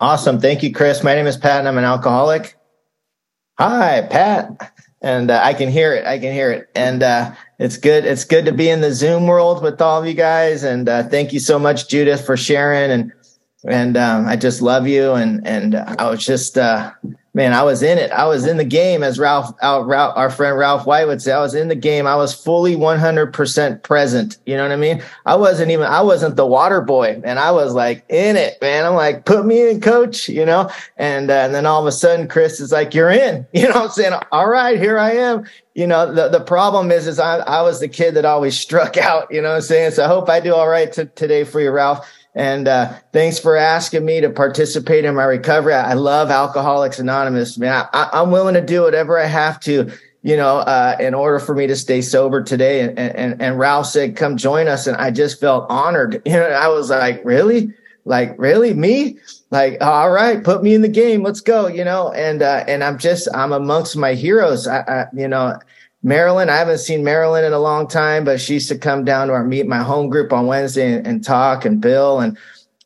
Awesome. Thank you, Chris. My name is Pat and I'm an alcoholic. Hi, Pat. And uh, I can hear it. I can hear it. And uh, it's good. It's good to be in the Zoom world with all of you guys. And uh, thank you so much, Judith, for sharing. And and um, I just love you. And and I was just uh, man, I was in it. I was in the game, as Ralph, our, Ralph, our friend Ralph White would say. I was in the game. I was fully 100% present. You know what I mean? I wasn't even, I wasn't the water boy, and I was like in it, man. I'm like, put me in, coach. You know, and uh, and then all of a sudden, Chris is like, you're in. You know, I'm saying, all right, here I am. You know, the the problem is, is I I was the kid that always struck out. You know, what I'm saying. So I hope I do all right t- today for you, Ralph. And uh, thanks for asking me to participate in my recovery. I love Alcoholics Anonymous, man. I, am willing to do whatever I have to, you know, uh, in order for me to stay sober today. And, and, and Ralph said, come join us. And I just felt honored. You know, I was like, really? Like, really? Me? Like, all right, put me in the game. Let's go, you know? And, uh, and I'm just, I'm amongst my heroes. I, I you know, Marilyn, I haven't seen Marilyn in a long time, but she used to come down to our meet my home group on Wednesday and, and talk and Bill and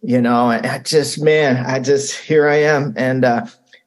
you know, and I just man, I just here I am. And uh,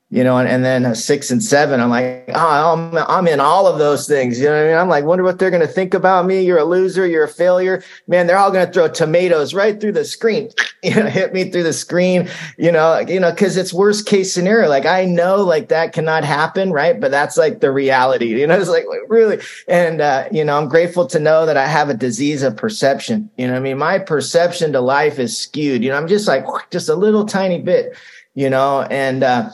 you know, and, and then six and seven, I'm like, oh, I'm, I'm in all of those things. You know what I mean? I'm like, wonder what they're going to think about me. You're a loser. You're a failure. Man, they're all going to throw tomatoes right through the screen, you know, hit me through the screen, you know, you know, cause it's worst case scenario. Like I know like that cannot happen. Right. But that's like the reality, you know, it's like really, and, uh, you know, I'm grateful to know that I have a disease of perception. You know I mean? My perception to life is skewed, you know, I'm just like, just a little tiny bit, you know, and, uh,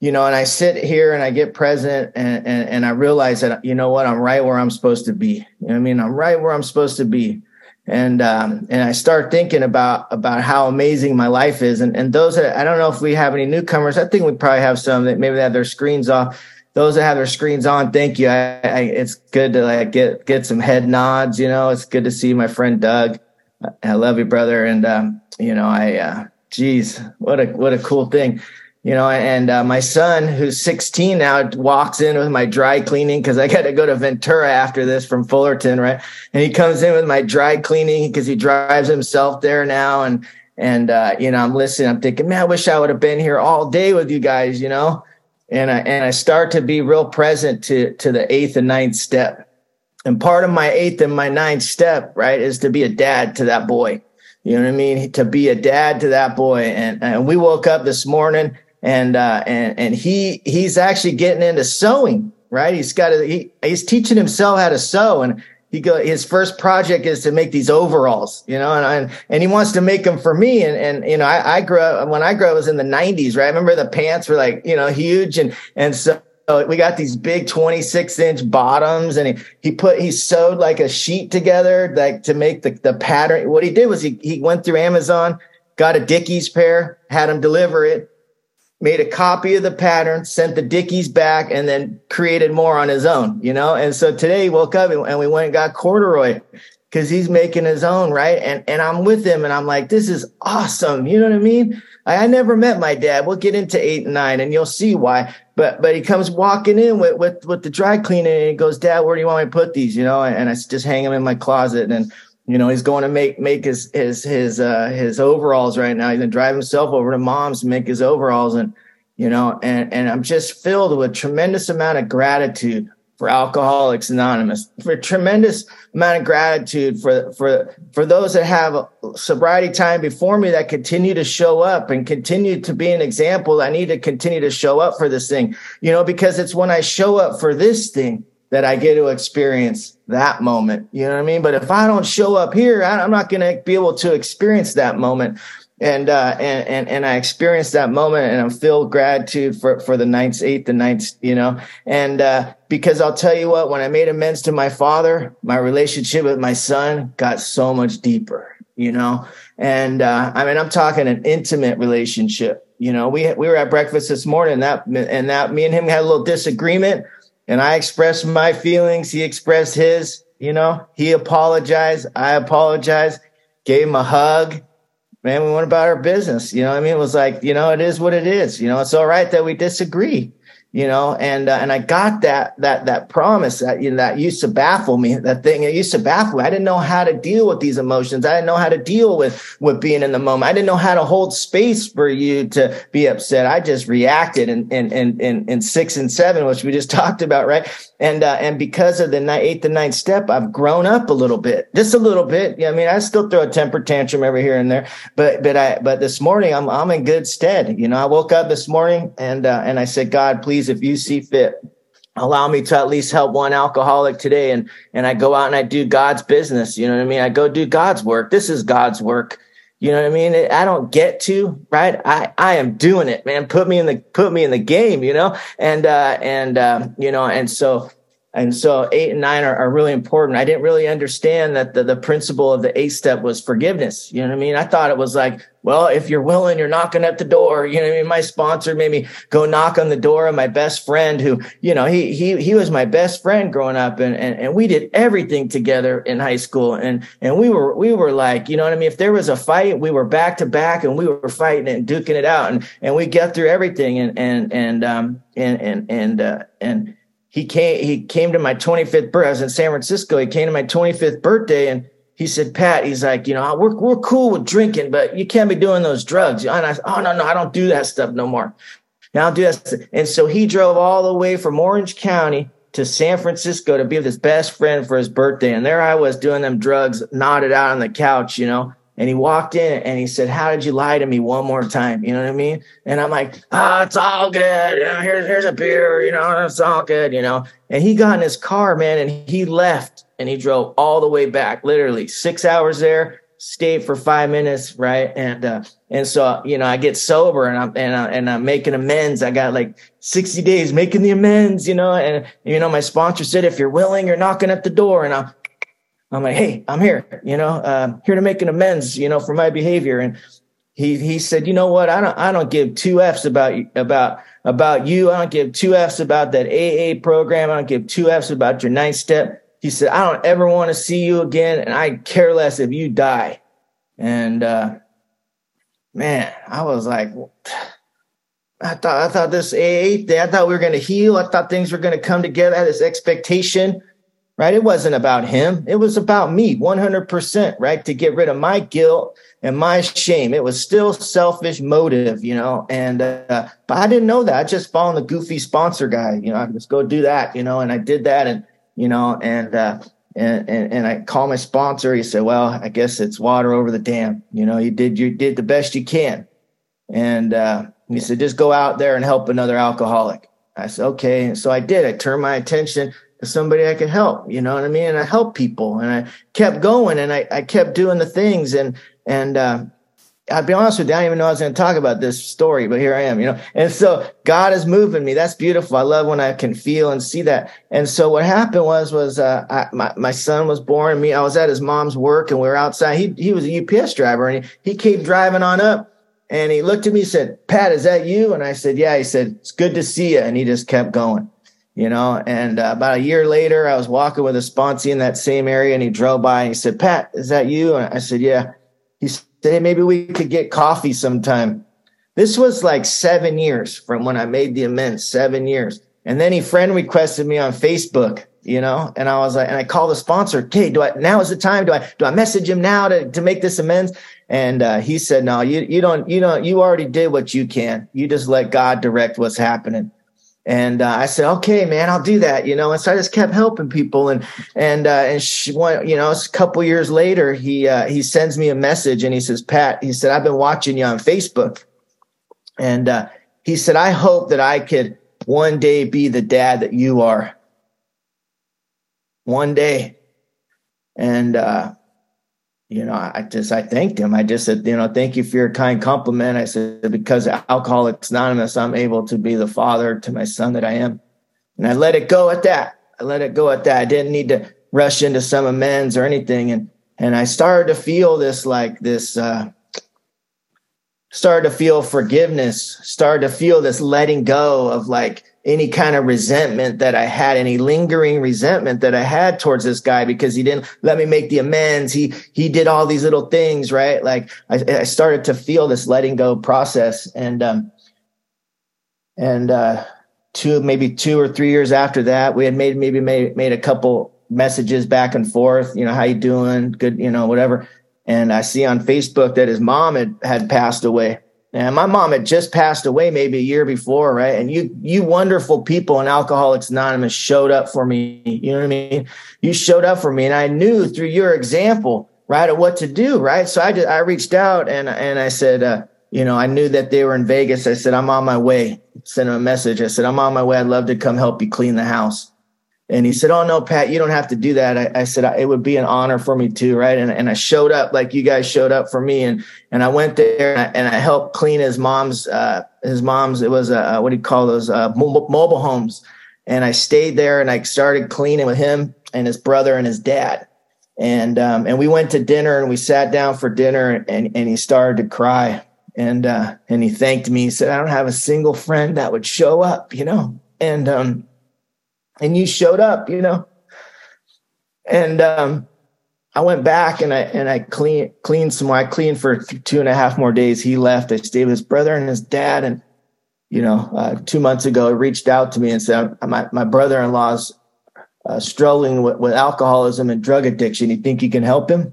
you know, and I sit here and I get present and, and, and I realize that, you know what, I'm right where I'm supposed to be. You know I mean? I'm right where I'm supposed to be. And, um, and I start thinking about, about how amazing my life is. And, and those that, I don't know if we have any newcomers. I think we probably have some that maybe have their screens off. Those that have their screens on, thank you. I, I it's good to like get, get some head nods. You know, it's good to see my friend Doug. I love you, brother. And, um, you know, I, uh, geez, what a, what a cool thing you know, and uh, my son, who's 16 now, walks in with my dry cleaning because I got to go to Ventura after this from Fullerton, right? And he comes in with my dry cleaning because he drives himself there now. And, and, uh, you know, I'm listening, I'm thinking, man, I wish I would have been here all day with you guys, you know? And I, and I start to be real present to, to the eighth and ninth step. And part of my eighth and my ninth step, right, is to be a dad to that boy. You know what I mean? To be a dad to that boy. And, and we woke up this morning and uh, and and he he's actually getting into sewing. Right, he's got a, he, he's teaching himself how to sew, and he go his first project is to make these overalls, you know, and and, and he wants to make them for me. And and you know, I, I grew up when I grew up was in the '90s, right? I remember the pants were like you know huge, and and so we got these big 26 inch bottoms and he, he put he sewed like a sheet together like to make the, the pattern what he did was he, he went through amazon got a dickies pair had him deliver it made a copy of the pattern, sent the Dickies back, and then created more on his own, you know? And so today he woke up and we went and got corduroy because he's making his own, right? And and I'm with him and I'm like, this is awesome. You know what I mean? I, I never met my dad. We'll get into eight and nine and you'll see why. But but he comes walking in with with, with the dry cleaning and he goes, Dad, where do you want me to put these? You know, and, and I just hang them in my closet and you know, he's going to make make his his his uh his overalls right now. He's gonna drive himself over to mom's to make his overalls and you know, and and I'm just filled with tremendous amount of gratitude for Alcoholics Anonymous, for tremendous amount of gratitude for for for those that have sobriety time before me that continue to show up and continue to be an example. I need to continue to show up for this thing, you know, because it's when I show up for this thing that I get to experience that moment. You know what I mean? But if I don't show up here, I'm not going to be able to experience that moment. And, uh, and, and, and I experienced that moment and I feel gratitude for, for the ninth, eighth, and ninth, you know, and, uh, because I'll tell you what, when I made amends to my father, my relationship with my son got so much deeper, you know, and, uh, I mean, I'm talking an intimate relationship. You know, we, we were at breakfast this morning that, and that me and him had a little disagreement and I expressed my feelings. He expressed his, you know, he apologized. I apologized, gave him a hug. Man, we went about our business. You know I mean? It was like, you know, it is what it is. You know, it's all right that we disagree, you know, and uh, and I got that that that promise that you know that used to baffle me. That thing it used to baffle me. I didn't know how to deal with these emotions. I didn't know how to deal with with being in the moment. I didn't know how to hold space for you to be upset. I just reacted in in in in, in six and seven, which we just talked about, right? And uh, and because of the ninth, eighth and ninth step, I've grown up a little bit, just a little bit. I mean, I still throw a temper tantrum every here and there, but but I but this morning I'm I'm in good stead. You know, I woke up this morning and uh, and I said, God, please, if you see fit, allow me to at least help one alcoholic today. And and I go out and I do God's business. You know what I mean? I go do God's work. This is God's work. You know what I mean? I don't get to right? I I am doing it man. Put me in the put me in the game you know? And uh and uh you know and so and so eight and nine are, are really important. I didn't really understand that the, the principle of the eight step was forgiveness. You know what I mean? I thought it was like, well, if you're willing, you're knocking at the door. You know what I mean? My sponsor made me go knock on the door of my best friend who, you know, he, he, he was my best friend growing up and, and, and we did everything together in high school. And, and we were, we were like, you know what I mean? If there was a fight, we were back to back and we were fighting and duking it out and, and we get through everything. And, and, and, um, and, and, and, uh, and, he came he came to my 25th birthday. I was in San Francisco. He came to my 25th birthday and he said, Pat, he's like, you know, we're we're cool with drinking, but you can't be doing those drugs. And I said, oh no, no, I don't do that stuff no more. Now do that. And so he drove all the way from Orange County to San Francisco to be with his best friend for his birthday. And there I was doing them drugs, nodded out on the couch, you know. And he walked in and he said, How did you lie to me one more time? You know what I mean? And I'm like, Oh, it's all good. You know, here's, here's a beer. You know, it's all good, you know. And he got in his car, man, and he left and he drove all the way back, literally six hours there, stayed for five minutes, right? And, uh, and so, you know, I get sober and I'm, and, I, and I'm making amends. I got like 60 days making the amends, you know, and, you know, my sponsor said, if you're willing, you're knocking at the door. And I'm, I'm like, hey, I'm here, you know, uh, here to make an amends, you know, for my behavior. And he he said, you know what? I don't I don't give two f's about about about you. I don't give two f's about that AA program. I don't give two f's about your ninth step. He said, I don't ever want to see you again, and I care less if you die. And uh, man, I was like. I thought I thought this AA day. I thought we were going to heal. I thought things were going to come together. I had this expectation right? It wasn't about him. It was about me 100%, right? To get rid of my guilt and my shame. It was still selfish motive, you know, and, uh, but I didn't know that. I just followed the goofy sponsor guy, you know, I just go do that, you know, and I did that and, you know, and, uh, and, and, and I call my sponsor. He said, well, I guess it's water over the dam. You know, you did, you did the best you can. And, uh, he said, just go out there and help another alcoholic. I said, okay. And so I did. I turned my attention somebody I could help, you know what I mean? And I helped people and I kept going and I, I kept doing the things and, and, uh, I'll be honest with you, I didn't even know I was going to talk about this story, but here I am, you know. And so God is moving me. That's beautiful. I love when I can feel and see that. And so what happened was, was uh, I, my my son was born. Me, I was at his mom's work, and we were outside. He he was a UPS driver, and he, he came driving on up, and he looked at me, and said, "Pat, is that you?" And I said, "Yeah." He said, "It's good to see you," and he just kept going you know. And uh, about a year later, I was walking with a sponsee in that same area, and he drove by and he said, "Pat, is that you?" And I said, "Yeah." He said, hey, "Maybe we could get coffee sometime." This was like seven years from when I made the amends. Seven years, and then he friend requested me on Facebook. You know, and I was like, and I called the sponsor. Okay, do I now is the time? Do I do I message him now to to make this amends? And uh, he said, "No, you you don't you don't you already did what you can. You just let God direct what's happening." And uh, I said, okay, man, I'll do that, you know. And so I just kept helping people, and and uh, and she, went, you know, a couple years later, he uh, he sends me a message, and he says, Pat, he said, I've been watching you on Facebook, and uh, he said, I hope that I could one day be the dad that you are. One day, and uh, you know, I just I thanked him. I just said, you know, thank you for your kind compliment. I said because Alcoholics Anonymous, I'm able to be the father to my son that I am, and I let it go at that. I let it go at that. I didn't need to rush into some amends or anything, and and I started to feel this like this. uh started to feel forgiveness. Started to feel this letting go of like any kind of resentment that I had, any lingering resentment that I had towards this guy because he didn't let me make the amends. He, he did all these little things, right? Like I, I started to feel this letting go process and, um, and, uh, two, maybe two or three years after that, we had made maybe made made a couple messages back and forth. You know, how you doing? Good, you know, whatever. And I see on Facebook that his mom had had passed away. And my mom had just passed away maybe a year before, right? And you, you wonderful people in Alcoholics Anonymous showed up for me. You know what I mean? You showed up for me, and I knew through your example, right, of what to do, right? So I just, I reached out and and I said, uh, you know, I knew that they were in Vegas. I said, I'm on my way. Sent him a message. I said, I'm on my way. I'd love to come help you clean the house. And he said, Oh, no, Pat, you don't have to do that. I, I said, It would be an honor for me too. Right. And, and I showed up like you guys showed up for me. And, and I went there and I, and I helped clean his mom's, uh, his mom's, it was, what do you call those, uh, mobile homes. And I stayed there and I started cleaning with him and his brother and his dad. And, um, and we went to dinner and we sat down for dinner and, and he started to cry. And, uh, and he thanked me. He said, I don't have a single friend that would show up, you know? And, um, and you showed up, you know. And um, I went back and I and I cleaned cleaned some more. I cleaned for two and a half more days. He left. I stayed with his brother and his dad. And you know, uh, two months ago, he reached out to me and said, "My my brother in law's uh, struggling with, with alcoholism and drug addiction. You think you can help him?"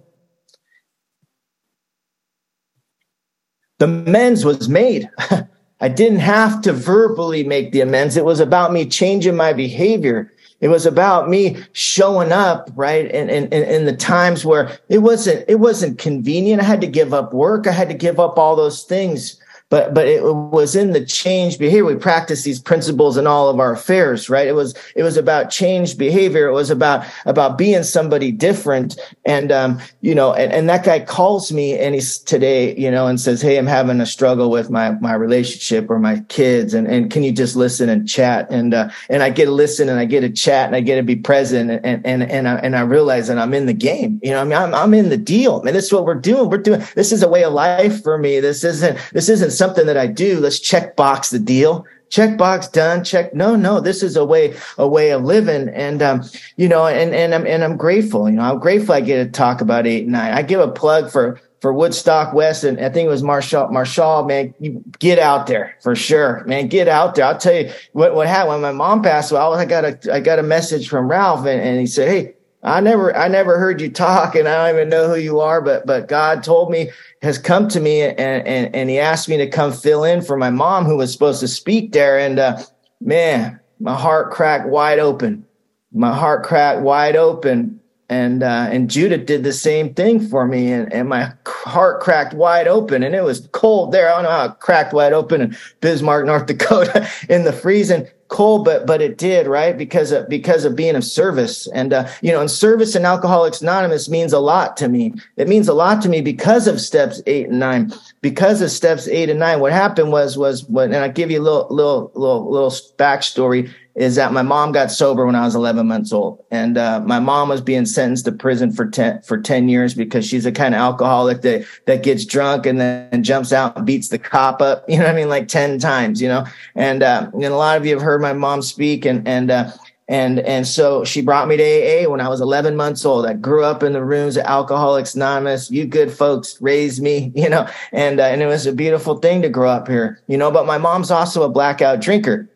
The men's was made. I didn't have to verbally make the amends. It was about me changing my behavior. It was about me showing up, right? And in, in, in, the times where it wasn't, it wasn't convenient. I had to give up work. I had to give up all those things but but it was in the change behavior. We practice these principles in all of our affairs right? It was it was about change behavior. It was about about being somebody different. And um you know and, and that guy calls me and he's today you know and says hey i'm having a struggle with my my relationship or my kids. And and can you just listen and chat? And uh and i get to listen and i get to chat and i get to be present. And and and i, and I realize that i'm in the game. You know i mean i'm, I'm in the deal. Man this is what we're doing. We're doing this is a way of life for me. This isn't this isn't something that I do. Let's check box the deal. Check box done. Check. No, no, this is a way, a way of living. And, um, you know, and, and I'm, and I'm grateful, you know, I'm grateful I get to talk about eight and nine. I give a plug for, for Woodstock West, and I think it was Marshall. Marshall, man, get out there for sure, man. Get out there. I'll tell you what what happened when my mom passed away. I got a I got a message from Ralph, and, and he said, "Hey, I never I never heard you talk, and I don't even know who you are, but but God told me has come to me and, and, and he asked me to come fill in for my mom who was supposed to speak there. And, uh, man, my heart cracked wide open. My heart cracked wide open. And, uh, and Judith did the same thing for me. And, and my heart cracked wide open and it was cold there. I don't know how it cracked wide open in Bismarck, North Dakota in the freezing cold, but but it did right because of because of being of service, and uh, you know, and service in Alcoholics Anonymous means a lot to me. It means a lot to me because of steps eight and nine. Because of steps eight and nine, what happened was was when, and I give you a little little little little backstory is that my mom got sober when I was 11 months old, and uh, my mom was being sentenced to prison for 10 for 10 years because she's a kind of alcoholic that that gets drunk and then jumps out and beats the cop up. You know what I mean, like 10 times. You know, and uh, and a lot of you have heard my mom speak, and and uh, and and so she brought me to AA when I was 11 months old. I grew up in the rooms of Alcoholics Anonymous. You good folks raised me, you know, and uh, and it was a beautiful thing to grow up here, you know. But my mom's also a blackout drinker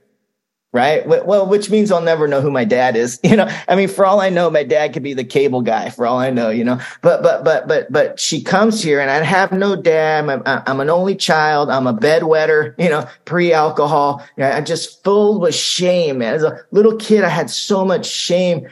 right? Well, which means I'll never know who my dad is. You know, I mean, for all I know, my dad could be the cable guy. For all I know, you know. But but but but but she comes here, and I have no dad. I'm, I'm an only child. I'm a bedwetter. You know, pre-alcohol. You know, I'm just filled with shame. Man. As a little kid, I had so much shame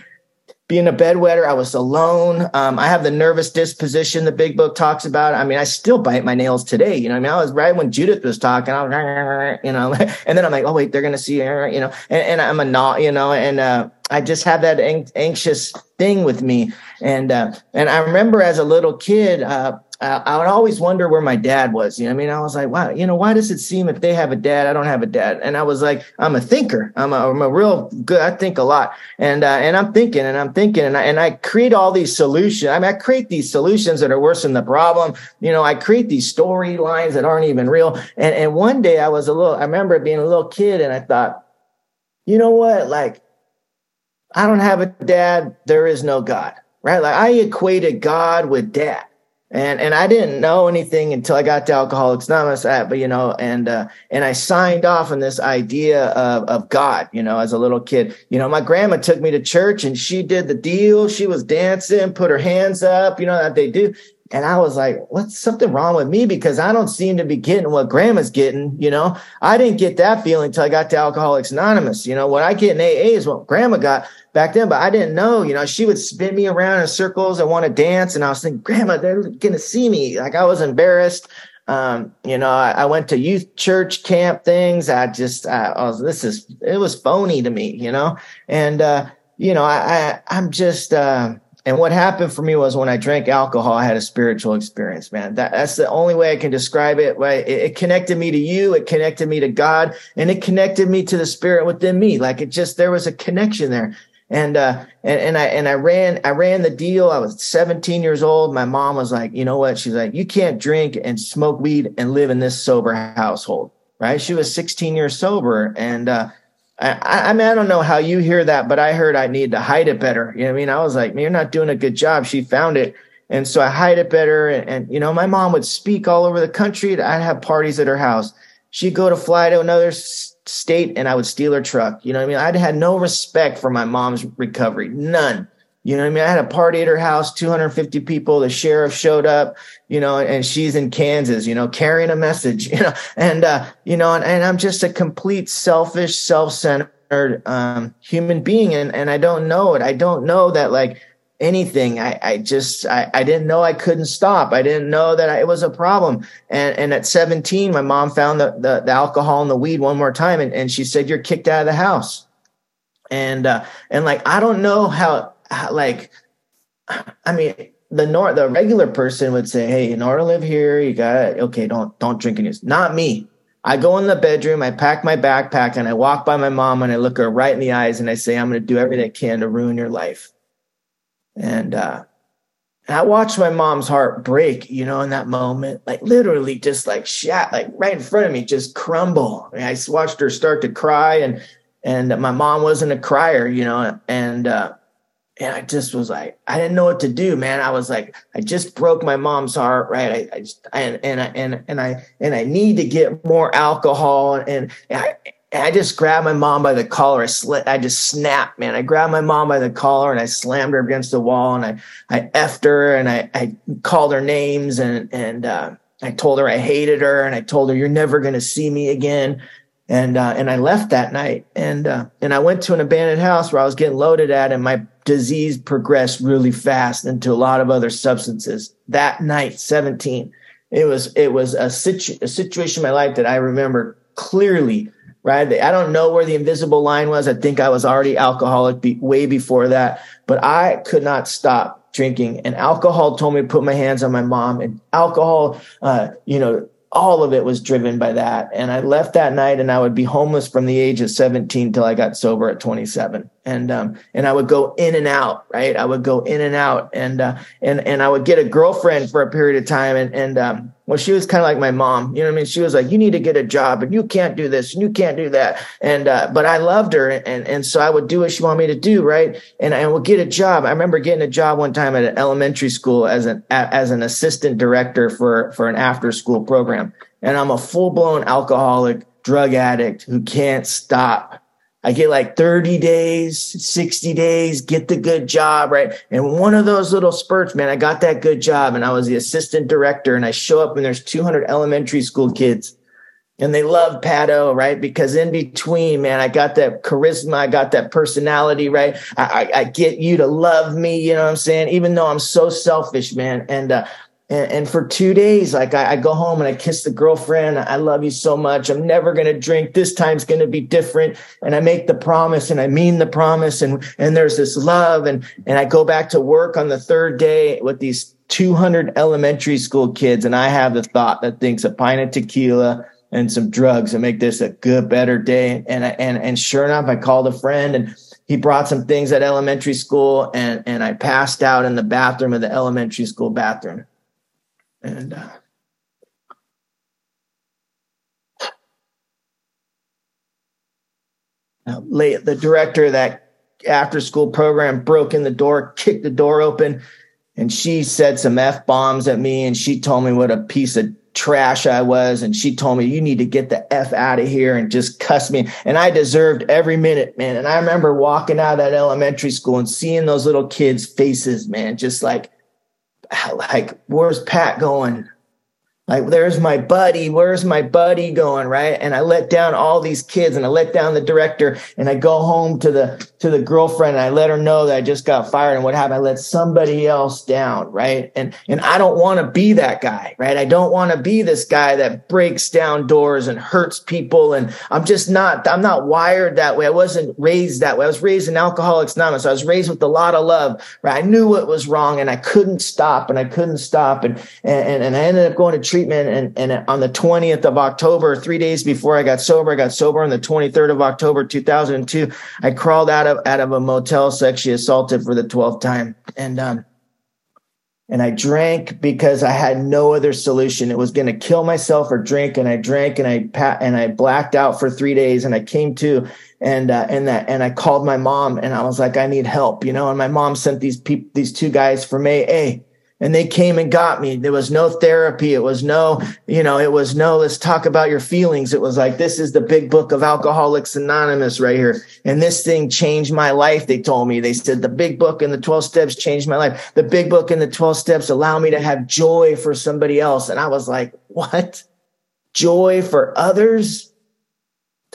being a bedwetter, I was alone. Um, I have the nervous disposition the big book talks about. I mean, I still bite my nails today. You know, I mean, I was right when Judith was talking, I was, you know, and then I'm like, oh wait, they're gonna see, you you know, and, and I'm a not, you know, and uh, I just have that anxious thing with me. And uh, and I remember as a little kid, uh, I would always wonder where my dad was. You know, I mean, I was like, wow, you know, why does it seem if they have a dad, I don't have a dad? And I was like, I'm a thinker. I'm a, I'm a real good. I think a lot, and uh, and I'm thinking, and I'm thinking, and I and I create all these solutions. I mean, I create these solutions that are worse than the problem. You know, I create these storylines that aren't even real. And and one day I was a little. I remember being a little kid, and I thought, you know what, like, I don't have a dad. There is no God, right? Like I equated God with dad and and I didn't know anything until I got to Alcoholics Anonymous. At, but you know, and uh, and I signed off on this idea of of God. You know, as a little kid, you know, my grandma took me to church and she did the deal. She was dancing, put her hands up. You know that they do. And I was like, what's something wrong with me? Because I don't seem to be getting what grandma's getting. You know, I didn't get that feeling until I got to Alcoholics Anonymous. You know, what I get in AA is what grandma got back then, but I didn't know, you know, she would spin me around in circles and want to dance. And I was thinking, grandma, they're going to see me. Like I was embarrassed. Um, you know, I, I, went to youth church camp things. I just, I, I was, this is, it was phony to me, you know? And, uh, you know, I, I am just, uh, and what happened for me was when I drank alcohol, I had a spiritual experience, man. That, that's the only way I can describe it. Right? It, it connected me to you. It connected me to God and it connected me to the spirit within me. Like it just, there was a connection there. And, uh, and, and I, and I ran, I ran the deal. I was 17 years old. My mom was like, you know what? She's like, you can't drink and smoke weed and live in this sober household. Right. She was 16 years sober. And, uh, I, I mean, I don't know how you hear that, but I heard I need to hide it better. You know what I mean? I was like, Man, you're not doing a good job. She found it. And so I hide it better. And, and, you know, my mom would speak all over the country. I'd have parties at her house. She'd go to fly to another s- state and I would steal her truck. You know what I mean? I'd had no respect for my mom's recovery. None. You know I mean? I had a party at her house, 250 people. The sheriff showed up, you know, and she's in Kansas, you know, carrying a message, you know, and, uh, you know, and, and I'm just a complete selfish, self-centered, um, human being. And, and I don't know it. I don't know that like anything. I, I just, I, I didn't know I couldn't stop. I didn't know that I, it was a problem. And, and at 17, my mom found the, the, the alcohol and the weed one more time. And, and she said, you're kicked out of the house. And, uh, and like, I don't know how, like i mean the nor the regular person would say hey in order to live here. You gotta okay don't don't drink any not me. I go in the bedroom i pack my backpack and i walk by my mom and i look her right in the eyes and i say i'm going to do everything i can to ruin your life. And uh I watched my mom's heart break, you know, in that moment, like literally just like shat, like right in front of me, just crumble. I, I watched her start to cry and, and my mom wasn't a crier, you know, and, uh, and I just was like, I didn't know what to do, man. I was like, I just broke my mom's heart, right? I, I just, and, and I, and, and I, and I need to get more alcohol. And, and I, and I just grabbed my mom by the collar. I slit, I just snapped, man. I grabbed my mom by the collar and I slammed her against the wall and I, I effed her and I, I called her names and, and, uh, I told her I hated her and I told her, you're never going to see me again and uh, and I left that night, and uh, and I went to an abandoned house where I was getting loaded at, and my disease progressed really fast into a lot of other substances. That night, seventeen, it was it was a, situ- a situation in my life that I remember clearly. Right, I don't know where the invisible line was. I think I was already alcoholic be- way before that, but I could not stop drinking. And alcohol told me to put my hands on my mom, and alcohol, uh, you know, all of it was driven by that. And I left that night and I would be homeless from the age of 17 till I got sober at 27 and um, and I would go in and out, right? I would go in and out, and uh, and and I would get a girlfriend for a period of time, and and um, well, she was kind of like my mom, you know what I mean? She was like, "You need to get a job, and you can't do this, and you can't do that," and uh, but I loved her, and and so I would do what she wanted me to do, right? And I would get a job. I remember getting a job one time at an elementary school as an as an assistant director for for an after school program, and I'm a full blown alcoholic, drug addict who can't stop I get like 30 days, 60 days, get the good job, right? And one of those little spurts, man, I got that good job and I was the assistant director and I show up and there's 200 elementary school kids and they love Pato, right? Because in between, man, I got that charisma, I got that personality, right? I, I, I, get you to love me, you know what I'm saying? Even though I'm so selfish, man. And uh, and, and for two days, like I, I, go home and I kiss the girlfriend. I love you so much. I'm never going to drink. This time's going to be different. And I make the promise and I mean the promise. And, and there's this love. And, and I go back to work on the third day with these 200 elementary school kids. And I have the thought that thinks a pint of tequila and some drugs and make this a good, better day. And I, and, and sure enough, I called a friend and he brought some things at elementary school and, and I passed out in the bathroom of the elementary school bathroom and uh, late, the director of that after school program broke in the door, kicked the door open, and she said some f bombs at me, and she told me what a piece of trash I was. And she told me, you need to get the F out of here and just cuss me. And I deserved every minute, man. And I remember walking out of that elementary school and seeing those little kids' faces, man, just like, like, where's Pat going? Like, there's my buddy. Where's my buddy going? Right. And I let down all these kids and I let down the director and I go home to the, to the girlfriend and I let her know that I just got fired and what happened. I let somebody else down. Right. And, and I don't want to be that guy. Right. I don't want to be this guy that breaks down doors and hurts people. And I'm just not, I'm not wired that way. I wasn't raised that way. I was raised in Alcoholics Anonymous. I was raised with a lot of love. Right. I knew what was wrong and I couldn't stop and I couldn't stop. And, and, and I ended up going to treatment. And, and on the 20th of October, three days before I got sober, I got sober on the 23rd of October, 2002. I crawled out of, out of a motel, sexually assaulted for the 12th time. And, um, and I drank because I had no other solution. It was going to kill myself or drink. And I drank and I pat and I blacked out for three days. And I came to and uh, and that and I called my mom and I was like, I need help, you know. And my mom sent these people, these two guys from AA and they came and got me. There was no therapy. It was no, you know, it was no, let's talk about your feelings. It was like, this is the big book of Alcoholics Anonymous right here. And this thing changed my life. They told me, they said the big book and the 12 steps changed my life. The big book and the 12 steps allow me to have joy for somebody else. And I was like, what? Joy for others?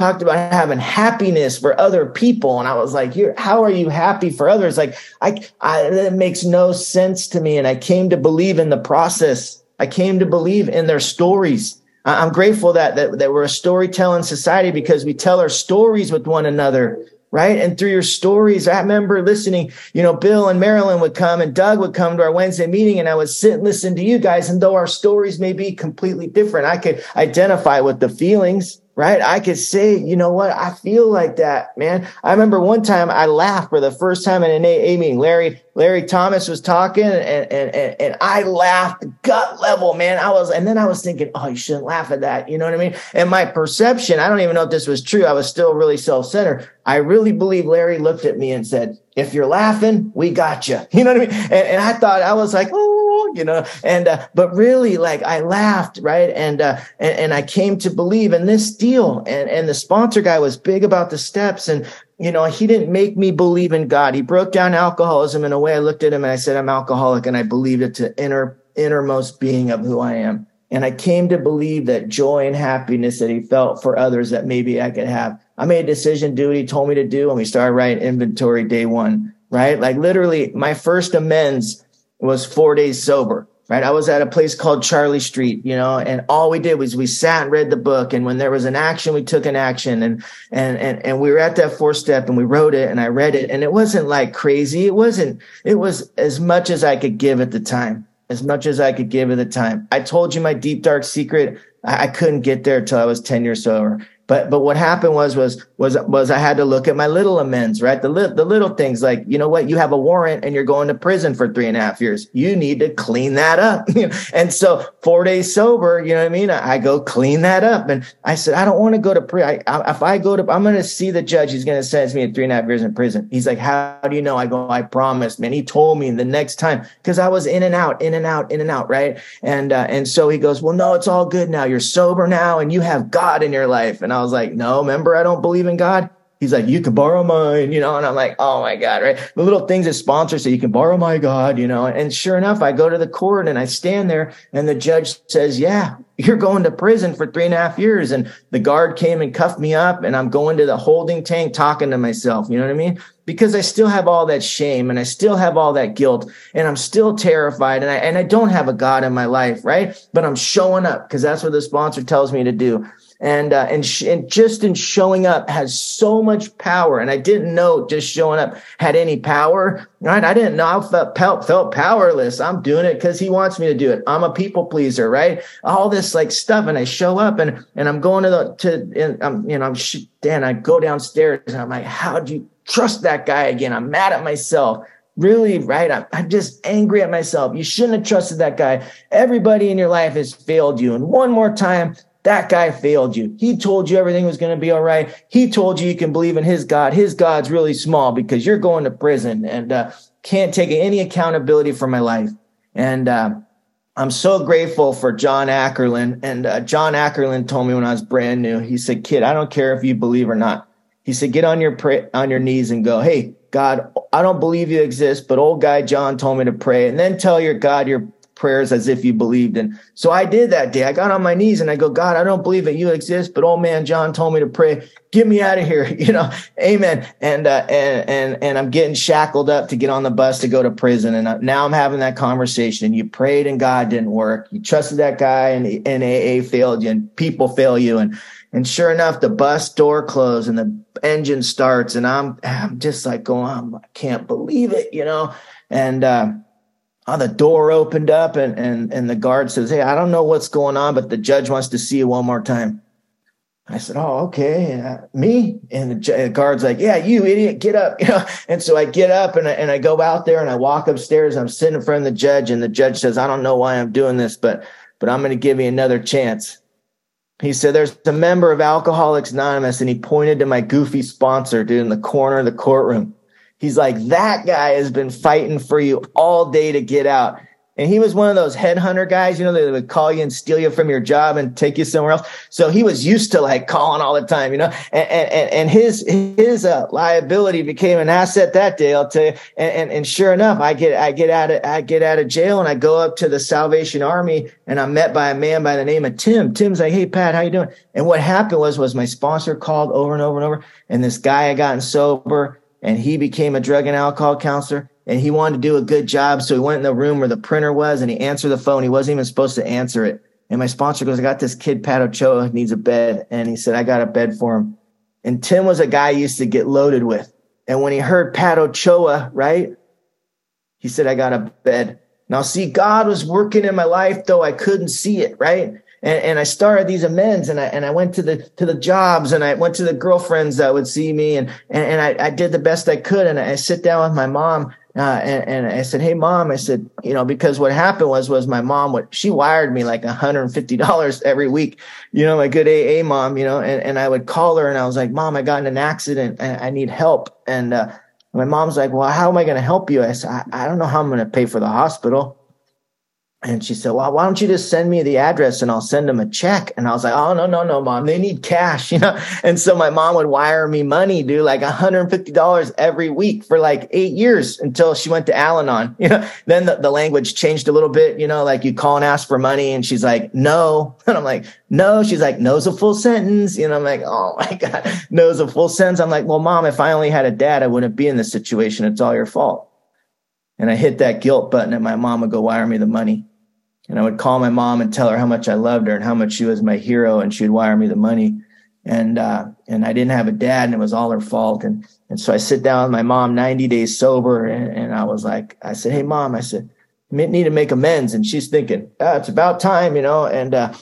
Talked about having happiness for other people. And i was like "Here, how are you happy for others? Like I, I it makes no sense to me. And i came to believe in the process. I came to believe in their stories. I'm grateful that, that that we're a storytelling society because we tell our stories with one another right? And through your stories, I remember listening, you know, Bill and Marilyn would come and Doug would come to our Wednesday meeting and I would sit and listen to you guys. And though our stories may be completely different, I could identify with the feelings right? I could say, you know what? I feel like that, man. I remember one time I laughed for the first time in an AA meeting. Larry, Larry Thomas was talking and, and, and, and I laughed gut level, man. I was, and then I was thinking, oh, you shouldn't laugh at that. You know what I mean? And my perception, I don't even know if this was true. I was still really self-centered. I really believe Larry looked at me and said, if you're laughing, we got you. You know what I mean? And, and I thought I was like, oh, you know, and, uh, but really like I laughed, right? And, uh, and, and I came to believe in this deal and, and the sponsor guy was big about the steps and, you know, he didn't make me believe in God. He broke down alcoholism in a way I looked at him and I said, I'm alcoholic and I believed it to inner, innermost being of who I am. And I came to believe that joy and happiness that he felt for others that maybe I could have. I made a decision, do what he told me to do. And we started writing inventory day one, right? Like literally my first amends was four days sober, right? I was at a place called Charlie Street, you know, and all we did was we sat and read the book. And when there was an action, we took an action and, and, and, and we were at that fourth step and we wrote it and I read it and it wasn't like crazy. It wasn't, it was as much as I could give at the time as much as I could give at the time. I told you my deep dark secret. I, I couldn't get there till I was 10 years sober. But but what happened was was was was I had to look at my little amends, right? The li- the little things like you know what, you have a warrant and you're going to prison for three and a half years. You need to clean that up. and so four days sober, you know what I mean? I, I go clean that up, and I said I don't want to go to prison. If I go to, I'm going to see the judge. He's going to sentence me to three and a half years in prison. He's like, how do you know? I go, I promised, man. He told me the next time because I was in and out, in and out, in and out, right? And uh, and so he goes, well, no, it's all good now. You're sober now, and you have God in your life. And I was like, no, remember, I don't believe in God. He's like, you can borrow mine, you know, and I'm like, oh my God, right? The little things that sponsor say you can borrow my God, you know, and sure enough, I go to the court and I stand there and the judge says, yeah, you're going to prison for three and a half years. And the guard came and cuffed me up and I'm going to the holding tank talking to myself. You know what I mean? Because I still have all that shame and I still have all that guilt and I'm still terrified and I, and I don't have a God in my life, right? But I'm showing up because that's what the sponsor tells me to do and uh, and, sh- and just in showing up has so much power. And I didn't know just showing up had any power. Right? I didn't know. I felt felt powerless. I'm doing it because he wants me to do it. I'm a people pleaser, right? All this like stuff, and I show up and and I'm going to the to and I'm you know I'm sh- Dan. I go downstairs and I'm like, how do you trust that guy again? I'm mad at myself really right I'm, I'm, just angry at myself you shouldn't have trusted that guy everybody in your life has failed you and one more time that guy failed you. He told you everything was going to be all right. He told you you can believe in his God. His God's really small because you're going to prison. And, uh, can't take any accountability for my life. And uh, I'm so grateful for John Ackerland. And uh, John Ackerland told me when I was brand new, he said, "Kid, I don't care if you believe or not." He said, "Get on your pray- on your knees and go, hey." God, I don't believe you exist, but old guy John told me to pray and then tell your God your prayers as if you believed. And so I did that day. I got on my knees and I go, God, I don't believe that you exist, but old man John told me to pray. Get me out of here. You know, amen. And, uh, and, and, and I'm getting shackled up to get on the bus to go to prison. And uh, now I'm having that conversation. And You prayed and God didn't work. You trusted that guy and, and AA failed you and people fail you. And, and sure enough, the bus door closed and the engine starts and I'm, I'm just like going, I can't believe it, you know? And, uh, oh, the door opened up and, and, and the guard says, Hey, I don't know what's going on, but the judge wants to see you one more time. I said, Oh, okay. Uh, me? And the, the, guard's like, Yeah, you idiot, get up. You know? And so I get up and I, and I go out there and I walk upstairs. I'm sitting in front of the judge and the judge says, I don't know why I'm doing this, but, but I'm going to give you another chance. He said, There's a member of Alcoholics Anonymous, and he pointed to my goofy sponsor, dude, in the corner of the courtroom. He's like, that guy has been fighting for you all day to get out. And he was one of those headhunter guys, you know, they would call you and steal you from your job and take you somewhere else. So he was used to like calling all the time, you know, and, and, and his, his uh, liability became an asset that day. I'll tell you. And, and, and sure enough, I get, I get out of, I get out of jail and I go up to the Salvation Army and I'm met by a man by the name of Tim. Tim's like, Hey, Pat, how you doing? And what happened was, was my sponsor called over and over and over. And this guy had gotten sober and he became a drug and alcohol counselor and he wanted to do a good job. So he went in the room where the printer was and he answered the phone. He wasn't even supposed to answer it. And my sponsor goes, I got this kid, Pat Ochoa, needs a bed. And he said, I got a bed for him. And Tim was a guy I used to get loaded with. And when he heard Pat Ochoa, right? He said, I got a bed. Now see, God was working in my life, though I couldn't see it, right? And, and I started these amends and I, and I went to the, to the jobs and I went to the girlfriends that would see me and, and, and I, I did the best I could. And I sit down with my mom uh, and, and, I said, Hey mom, I said, you know, because what happened was, was my mom, what she wired me like $150 every week, you know, my good AA mom, you know, and, and I would call her and I was like, mom, I got in an accident and I need help. And, uh, my mom's like, well, how am I going to help you? I said, I, I don't know how I'm going to pay for the hospital. And she said, well, why don't you just send me the address and I'll send them a check? And I was like, oh, no, no, no, mom, they need cash, you know? And so my mom would wire me money, do like $150 every week for like eight years until she went to Al Anon, you know? Then the, the language changed a little bit, you know, like you call and ask for money and she's like, no. And I'm like, no. She's like, no's a full sentence. You know, I'm like, oh my God, no's a full sentence. I'm like, well, mom, if I only had a dad, I wouldn't be in this situation. It's all your fault. And I hit that guilt button and my mom would go wire me the money. And I would call my mom and tell her how much I loved her and how much she was my hero, and she'd wire me the money. And uh, and I didn't have a dad, and it was all her fault. And and so I sit down with my mom, 90 days sober, and, and I was like, I said, Hey, mom, I said, need to make amends. And she's thinking, oh, it's about time, you know. And uh,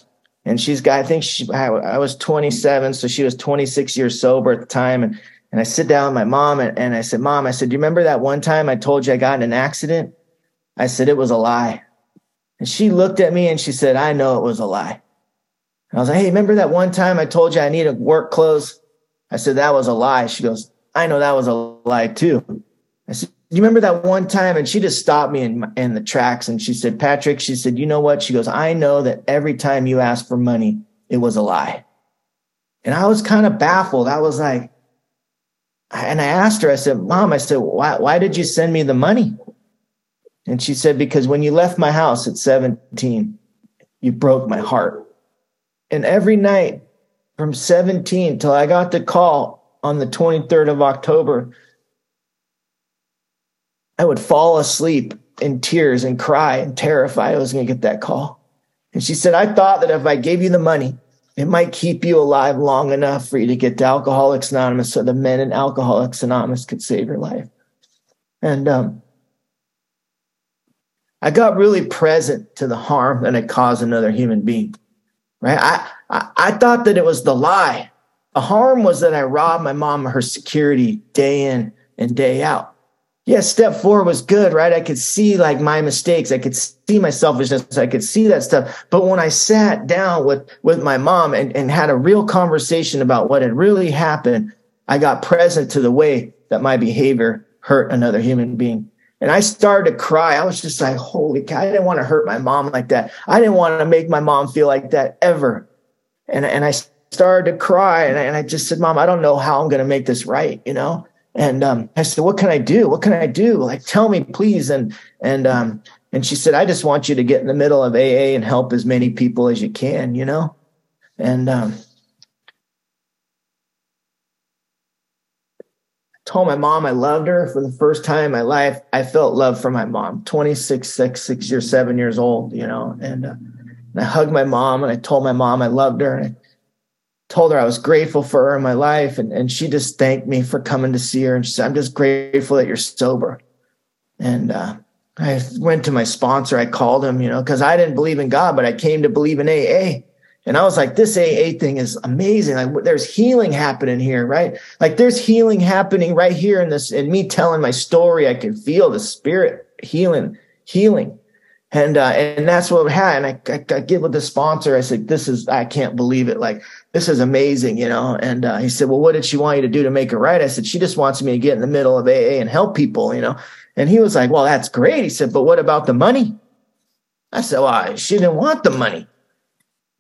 and she's got, I think she, I, I was 27, so she was 26 years sober at the time, and and I sit down with my mom and, and I said, Mom, I said, Do you remember that one time I told you I got in an accident? I said, It was a lie. And she looked at me and she said, I know it was a lie. And I was like, Hey, remember that one time I told you I need needed work clothes? I said, That was a lie. She goes, I know that was a lie too. I said, you remember that one time? And she just stopped me in, in the tracks and she said, Patrick, she said, You know what? She goes, I know that every time you ask for money, it was a lie. And I was kind of baffled. I was like, and I asked her, I said, Mom, I said, why, why did you send me the money? And she said, Because when you left my house at 17, you broke my heart. And every night from 17 till I got the call on the 23rd of October, I would fall asleep in tears and cry and terrified I was going to get that call. And she said, I thought that if I gave you the money, it might keep you alive long enough for you to get to Alcoholics Anonymous so the men in Alcoholics Anonymous could save your life. And um, I got really present to the harm that I caused another human being. Right? I, I, I thought that it was the lie. The harm was that I robbed my mom of her security day in and day out. Yes, yeah, step four was good, right? I could see like my mistakes. I could see my selfishness. I could see that stuff. But when I sat down with, with my mom and, and had a real conversation about what had really happened, I got present to the way that my behavior hurt another human being. And I started to cry. I was just like, holy cow, I didn't want to hurt my mom like that. I didn't want to make my mom feel like that ever. And, and I started to cry and I, and I just said, mom, I don't know how I'm going to make this right, you know? And um, I said, what can I do? What can I do? Like, tell me, please. And, and, um, and she said, I just want you to get in the middle of AA and help as many people as you can, you know? And, um, told my mom I loved her for the first time in my life. I felt love for my mom, 26, six, six years, seven years old, you know, and, uh, and I hugged my mom and I told my mom I loved her. And I told her I was grateful for her in my life. And, and she just thanked me for coming to see her. And she said, I'm just grateful that you're sober. And, uh, I went to my sponsor. I called him, you know, because I didn't believe in God, but I came to believe in AA. And I was like, this AA thing is amazing. Like there's healing happening here, right? Like there's healing happening right here in this, in me telling my story. I can feel the spirit healing, healing. And, uh, and that's what had. And I, I, I get with the sponsor. I said, this is, I can't believe it. Like, this is amazing, you know? And, uh, he said, well, what did she want you to do to make it right? I said, she just wants me to get in the middle of AA and help people, you know? And he was like, well, that's great. He said, but what about the money? I said, well, she didn't want the money.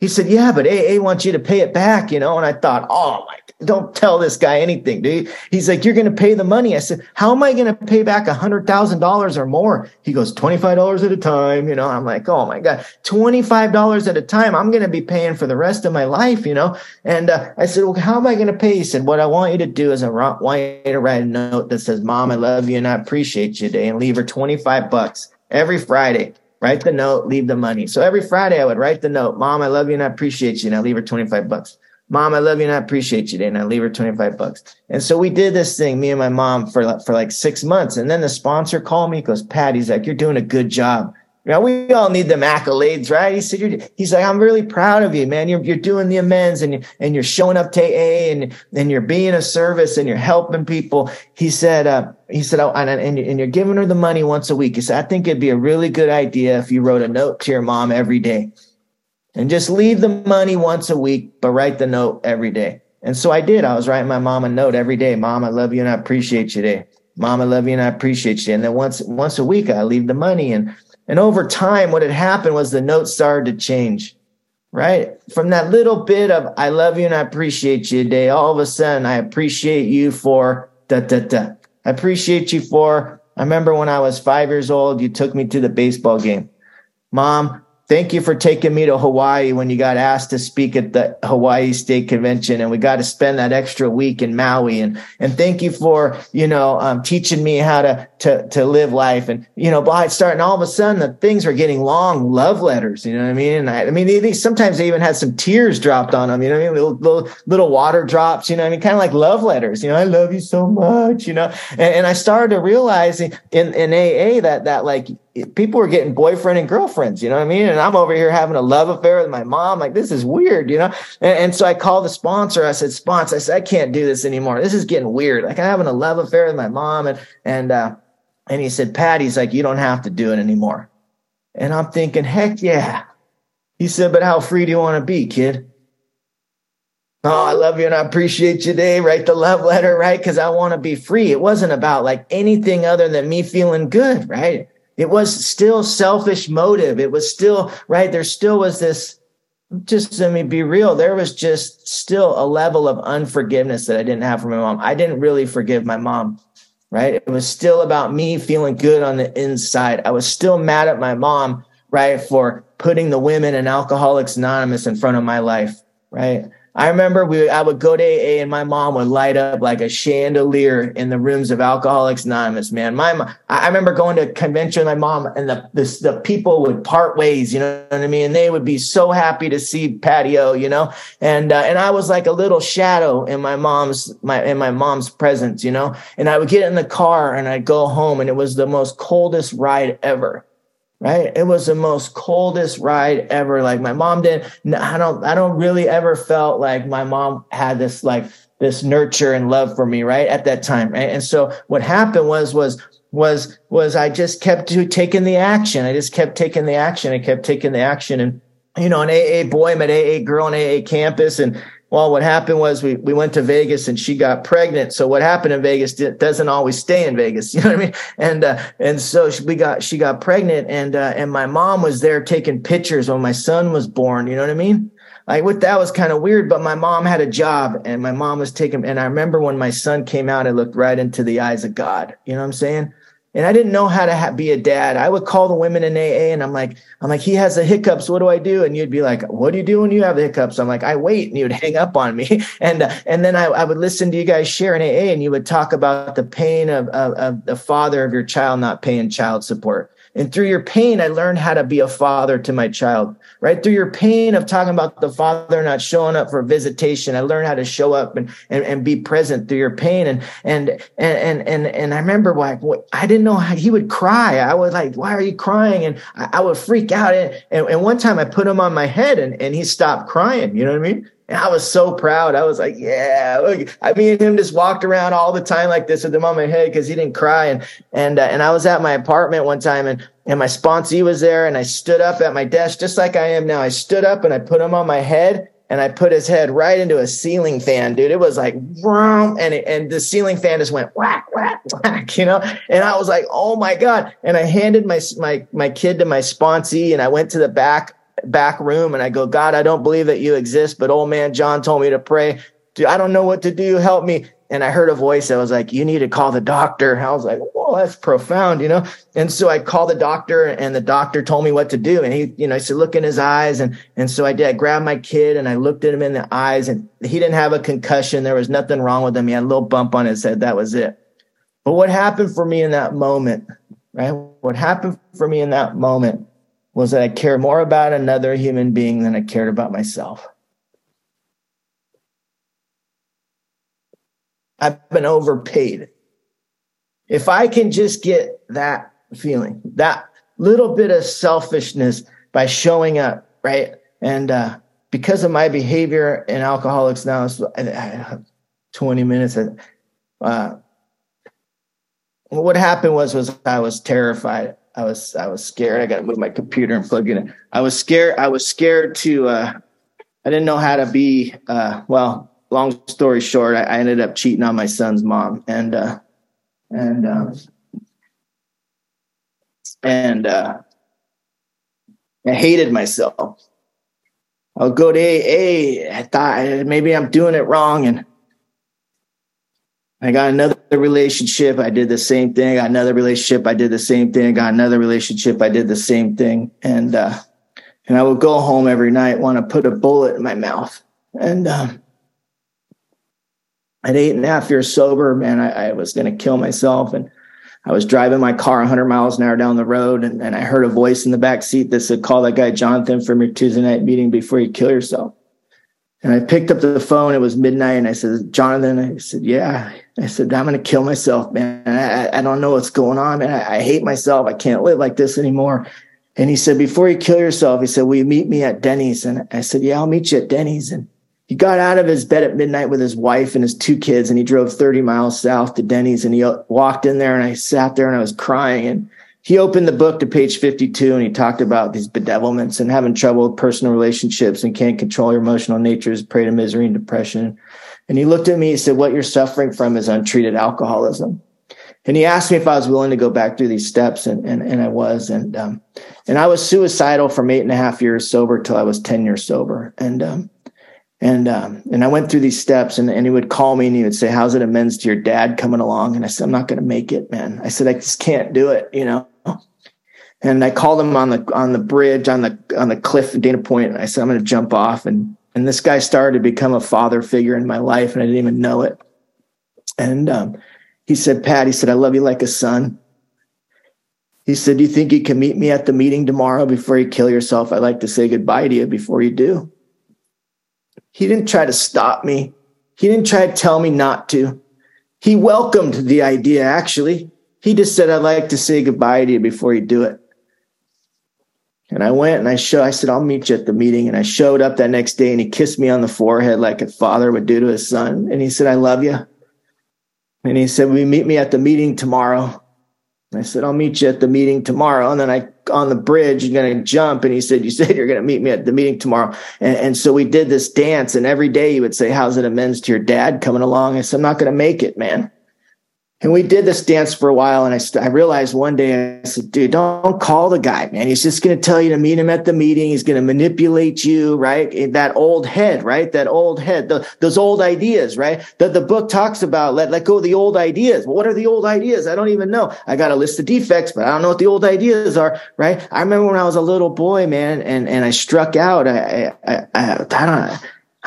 He said, yeah, but AA wants you to pay it back, you know? And I thought, oh my, don't tell this guy anything, dude. He's like, you're going to pay the money. I said, how am I going to pay back a hundred thousand dollars or more? He goes, $25 at a time. You know, I'm like, oh my God, $25 at a time. I'm going to be paying for the rest of my life, you know? And uh, I said, well, how am I going to pay? He said, what I want you to do is I want you to write a note that says, mom, I love you and I appreciate you today and leave her 25 bucks every Friday write the note, leave the money. So every Friday I would write the note, Mom, I love you and I appreciate you. And I leave her 25 bucks. Mom, I love you and I appreciate you. And I leave her 25 bucks. And so we did this thing, me and my mom for, for like six months. And then the sponsor called me, goes, Pat, he's like, you're doing a good job. You know, we all need them accolades, right? He said, he's like, I'm really proud of you, man. You're, you're doing the amends and, and you're showing up to AA and, and you're being a service and you're helping people. He said, uh, he said, oh, and, and, and you're giving her the money once a week. He said, I think it'd be a really good idea if you wrote a note to your mom every day and just leave the money once a week, but write the note every day. And so I did. I was writing my mom a note every day. Mom, I love you and I appreciate you today. Mom, I love you and I appreciate you. And then once, once a week, I leave the money and, and over time, what had happened was the notes started to change, right? From that little bit of, I love you and I appreciate you today, all of a sudden, I appreciate you for da, da, da. I appreciate you for, I remember when I was five years old, you took me to the baseball game. Mom, Thank you for taking me to Hawaii when you got asked to speak at the Hawaii State Convention, and we got to spend that extra week in Maui. And and thank you for you know um, teaching me how to to to live life. And you know, by starting all of a sudden, the things were getting long love letters. You know what I mean? And I, I mean, they, sometimes they even had some tears dropped on them. You know what I mean? Little little, little water drops. You know, I mean, kind of like love letters. You know, I love you so much. You know, and, and I started to realize in in AA that that like people were getting boyfriend and girlfriends, you know what I mean? And I'm over here having a love affair with my mom. Like, this is weird, you know? And, and, so I called the sponsor. I said, sponsor, I said, I can't do this anymore. This is getting weird. Like I'm having a love affair with my mom. And, and, uh, and he said, Pat, he's like, you don't have to do it anymore. And I'm thinking, heck yeah. He said, but how free do you want to be, kid? Oh, I love you and I appreciate you today. Write the love letter, right? Because I want to be free. It wasn't about like anything other than me feeling good, right? It was still selfish motive. It was still, right? There still was this, just let me be real. There was just still a level of unforgiveness that I didn't have for my mom. I didn't really forgive my mom, right? It was still about me feeling good on the inside. I was still mad at my mom, right? For putting the women and Alcoholics Anonymous in front of my life, right? I remember we I would go to AA and my mom would light up like a chandelier in the rooms of Alcoholics Anonymous. Man, my I remember going to convention with my mom and the, the the people would part ways. You know what I mean? And they would be so happy to see Pato. You know, and uh, and I was like a little shadow in my mom's my in my mom's presence. You know, and I would get in the car and I'd go home and it was the most coldest ride ever right? It was the most coldest ride ever like my mom didn't i don't i don't really ever felt like my mom had this like this nurture and love for me right at that time right? and so what happened was was was was i just kept taking the action. I just kept taking the action. I kept taking the action. And you know an aa boy met aa girl on aa campus and Well, what happened was we, we went to Vegas and she got pregnant. So what happened in Vegas doesn't always stay in Vegas. You know what I mean? And, uh, and so we got, she got pregnant and, uh, and my mom was there taking pictures when my son was born. You know what I mean? Like what that was kind of weird, but my mom had a job and my mom was taking, and I remember when my son came out, I looked right into the eyes of God. You know what I'm saying? And I didn't know how to ha- be a dad. I would call the women in AA and I'm like, I'm like, he has the hiccups. What do I do? And you'd be like, what do you do when you have the hiccups? I'm like, I wait, and you'd hang up on me. and and then I, I would listen to you guys share in AA, and you would talk about the pain of, of, of the father of your child not paying child support. And through your pain, I learned how to be a father to my child right? Through your pain of talking about the father not showing up for visitation, I learned how to show up and, and, and be present through your pain. And, and, and, and, and, I remember like, I didn't know how he would cry. I was like, why are you crying? And I, I would freak out. And, and, and one time I put him on my head and, and he stopped crying. You know what I mean? And I was so proud. I was like, yeah. Look. I mean, him just walked around all the time like this with him on my head because he didn't cry. And and uh, and I was at my apartment one time and and my sponsee was there and I stood up at my desk just like I am now. I stood up and I put him on my head and I put his head right into a ceiling fan, dude. It was like, and it, and the ceiling fan just went whack, whack, whack, you know. And I was like, oh my god! And I handed my my my kid to my sponsee, and I went to the back back room and I go, God, I don't believe that you exist, but old man John told me to pray. Dude, I don't know what to do. Help me. And I heard a voice that was like, you need to call the doctor. And I was like, whoa, that's profound, you know? And so I called the doctor and the doctor told me what to do. And he, you know, I said, look in his eyes. And, and so I did, I grabbed my kid and I looked at him in the eyes and he didn't have a concussion. There was nothing wrong with him. He had a little bump on his head. That was it. But what happened for me in that moment, right? What happened for me in that moment was that I care more about another human being than I cared about myself. I've been overpaid. If I can just get that feeling, that little bit of selfishness by showing up, right? And uh, because of my behavior in Alcoholics Now, it's 20 minutes. Uh, what happened was was I was terrified. I was I was scared. I got to move my computer and plug it in. I was scared. I was scared to. Uh, I didn't know how to be. Uh, well, long story short, I, I, ended up cheating on my son's mom, and uh, and um, and uh, I hated myself. I'll go to AA. I thought maybe I'm doing it wrong, and I got another relationship. I did the same thing. I got another relationship. I did the same thing. I got another relationship. I did the same thing. And, uh, and I would go home every night, want to put a bullet in my mouth. And, um, at eight and a half years sober, man, I, I was going to kill myself. And I was driving my car 100 miles an hour down the road, and, and I heard a voice in the back seat that said, "Call that guy Jonathan from your Tuesday night meeting before you kill yourself." And I picked up the phone. It was midnight, and I said, "Jonathan," I said, "Yeah." I said, I'm going to kill myself, man. I, I, don't know what's going on, man. I, I, hate myself. I can't live like this anymore. And he said, before you kill yourself, he said, will you meet me at Denny's? And I said, yeah, I'll meet you at Denny's. And he got out of his bed at midnight with his wife and his two kids, and he drove 30 miles south to Denny's. And he uh, walked in there, and I sat there and I was crying. And he opened the book to page 52, and he talked about these bedevilments and having trouble with personal relationships and can't control your emotional natures, prey to misery and depression. And he looked at me, he said, What you're suffering from is untreated alcoholism. And he asked me if I was willing to go back through these steps, and and, and I was. And um, and I was suicidal from eight and a half years sober till I was 10 years sober. And um, and um, and I went through these steps, and, and he would call me and he would say, "How's it amends to your dad coming along?" And I said, "I'm not going to make it, man." I said, "I just can't do it," you know. And I called him on the on the bridge on the on the cliff in Dana Point, and I said, "I'm going to jump off." And and this guy started to become a father figure in my life, and I didn't even know it. And um, he said, Pat, he said, I love you like a son. He said, Do you think you can meet me at the meeting tomorrow before you kill yourself? I'd like to say goodbye to you before you do. He didn't try to stop me. He didn't try to tell me not to. He welcomed the idea, actually. He just said, I'd like to say goodbye to you before you do it. And I went and I showed, I said, I'll meet you at the meeting. And I showed up that next day and he kissed me on the forehead like a father would do to his son. And he said, I love you. And he said, We meet me at the meeting tomorrow. And I said, I'll meet you at the meeting tomorrow. And then I, on the bridge, you're to jump. And he said, You said you're going to meet me at the meeting tomorrow. And, and, so we did this dance. And every day he would say, How's it amends to your dad coming along? I said, I'm not going to make it, man. And we did this dance for a while. And I, st- I realized one day, I said, dude, don't call the guy, man. He's just going to tell you to meet him at the meeting. He's going to manipulate you, right? Eh, that old head, right? That old head, the, those old ideas, right? That the book talks about, let, let go of the old ideas. What are the old ideas? I don't even know. I got a list of defects, but I don't know what the old ideas are, right? I remember when I was a little boy, man, and, and I struck out. I, I, I, I don't know.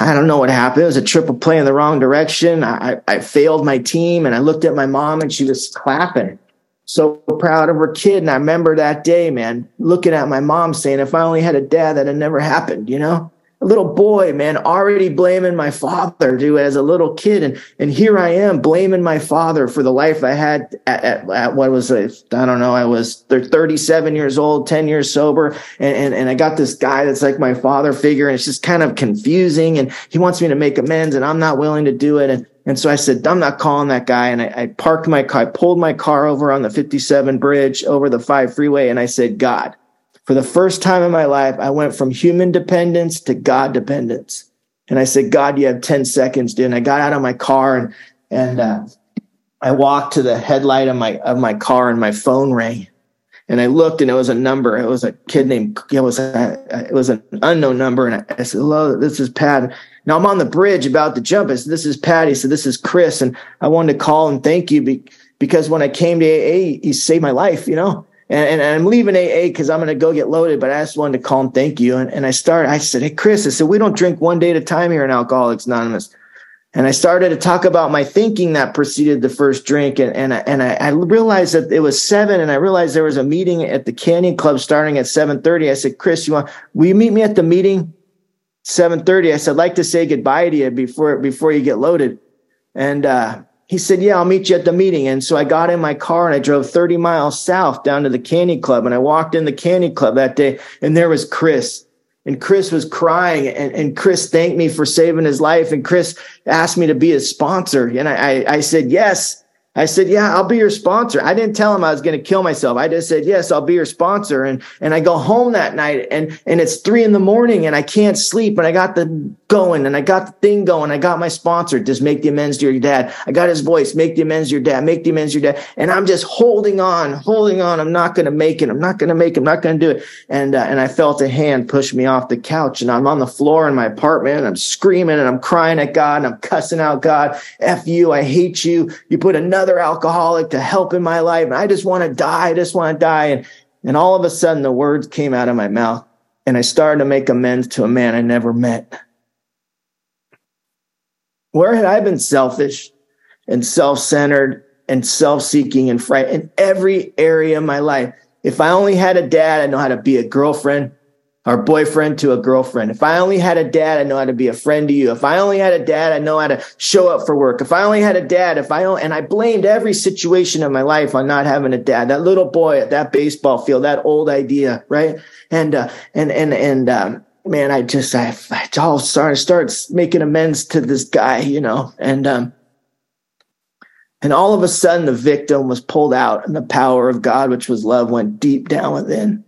I don't know what happened. It was a triple play in the wrong direction. I, I failed my team and I looked at my mom and she was clapping. So proud of her kid. And I remember that day, man, looking at my mom saying, if I only had a dad, that had never happened, you know? A little boy, man, already blaming my father, dude, as a little kid. And, and here I am blaming my father for the life I had at, at, at what was I I don't know, I was 37 years old, 10 years sober. And, and, and I got this guy that's like my father figure. And it's just kind of confusing. And he wants me to make amends and I'm not willing to do it. And, and so I said, I'm not calling that guy. And I, I parked my car, I pulled my car over on the 57 bridge over the five freeway. And I said, God, for the first time in my life, I went from human dependence to God dependence. And I said, God, you have 10 seconds, dude. And I got out of my car and, and, uh, I walked to the headlight of my, of my car and my phone rang. And I looked and it was a number. It was a kid named, it was a, it was an unknown number. And I, said, hello, this is Pat. Now I'm on the bridge about to jump. I said, this is Pat. He said, this is Chris. And I wanted to call and thank you be, because when I came to AA, he saved my life, you know? And, and I'm leaving AA because I'm going to go get loaded, but I just wanted to call him thank you. And, and I started, I said, Hey, Chris, I said, we don't drink one day at a time here in Alcoholics Anonymous. And I started to talk about my thinking that preceded the first drink. And, and, I, and I, I realized that it was seven and I realized there was a meeting at the Canyon Club starting at 730. I said, Chris, you want, will you meet me at the meeting? 730. I said, I'd like to say goodbye to you before, before you get loaded. And, uh, he said, Yeah, I'll meet you at the meeting. And so I got in my car and I drove 30 miles south down to the Canyon Club. And I walked in the Canyon Club that day, and there was Chris. And Chris was crying, and, and Chris thanked me for saving his life. And Chris asked me to be his sponsor. And I, I, I said, Yes. I said, yeah, I'll be your sponsor. I didn't tell him I was going to kill myself. I just said, yes, I'll be your sponsor. And, and I go home that night and, and it's three in the morning and I can't sleep. And I got the going and I got the thing going. I got my sponsor. Just make the amends to your dad. I got his voice. Make the amends to your dad. Make the amends to your dad. And I'm just holding on, holding on. I'm not going to make it. I'm not going to make it. I'm not going to do it. And, uh, and I felt a hand push me off the couch and I'm on the floor in my apartment and I'm screaming and I'm crying at God and I'm cussing out God. F you. I hate you. You put another alcoholic to help in my life. And I just want to die. I just want to die. And, and all of a sudden the words came out of my mouth and I started to make amends to a man I never met. Where had I been selfish and self-centered and self-seeking and fright in every area of my life? If I only had a dad, I know how to be a girlfriend or boyfriend to a girlfriend. If I only had a dad, I know how to be a friend to you. If I only had a dad, I know how to show up for work. If I only had a dad, if I only, and I blamed every situation of my life on not having a dad, that little boy at that baseball field, that old idea, right? And, uh, and, and, and, um, man, I just, I, I all started, starts making amends to this guy, you know, and, um, and all of a sudden the victim was pulled out and the power of God, which was love, went deep down within.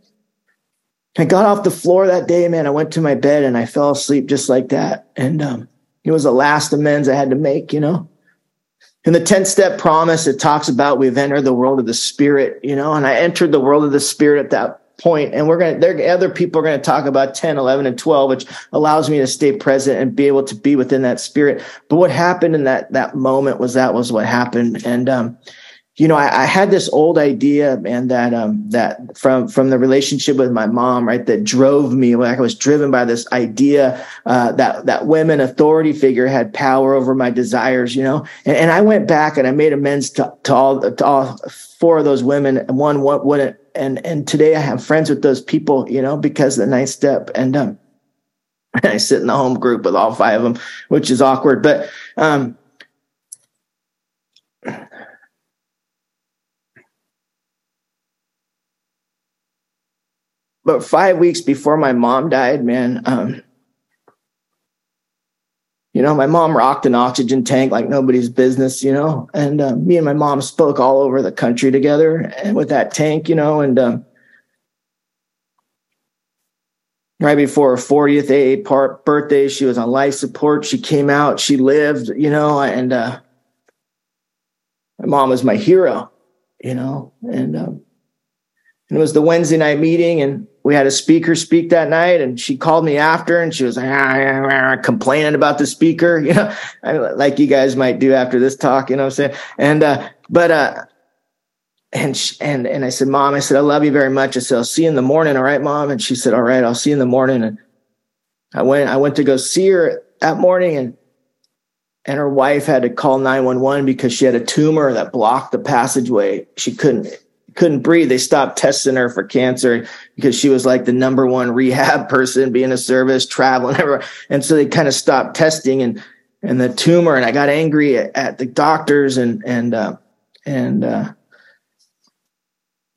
I got off the floor that day, man. I went to my bed and I fell asleep just like that. And um, it was the last amends I had to make, you know. In the 10 step promise, it talks about we've entered the world of the spirit, you know, and I entered the world of the spirit at that point and we're going to there other people are going to talk about 10 11 and 12 which allows me to stay present and be able to be within that spirit but what happened in that that moment was that was what happened and um you know, I, I, had this old idea, man, that um that from from the relationship with my mom, right, that drove me. Like I was driven by this idea uh, that that women authority figure had power over my desires, you know. And, and I went back and I made amends to, to all to all four of those women, and one what wouldn't. And and today I have friends with those people, you know, because the ninth step. And um, I sit in the home group with all five of them, which is awkward, but um but five weeks before my mom died, man, um, you know, my mom rocked an oxygen tank like nobody's business, you know, and uh, me and my mom spoke all over the country together with that tank, you know, and um, right before her 40th AA part birthday, she was on life support. She came out, she lived, you know, and uh, my mom was my hero, you know, and um, and it was the Wednesday night meeting, and we had a speaker speak that night, and she called me after, and she was like, ah, complaining about the speaker, you know, like you guys might do after this talk, you know what I'm saying? And uh, but uh, and she, and and I said, Mom, I said, I love you very much. I said, I'll see you in the morning, all right, Mom? And she said, All right, I'll see you in the morning. And I went, I went to go see her that morning, and and her wife had to call 911 because she had a tumor that blocked the passageway. She couldn't couldn't breathe. They stopped testing her for cancer because she was like the number one rehab person, being a service, traveling everywhere. And so they kind of stopped testing and and the tumor. And I got angry at, at the doctors and and uh, and uh,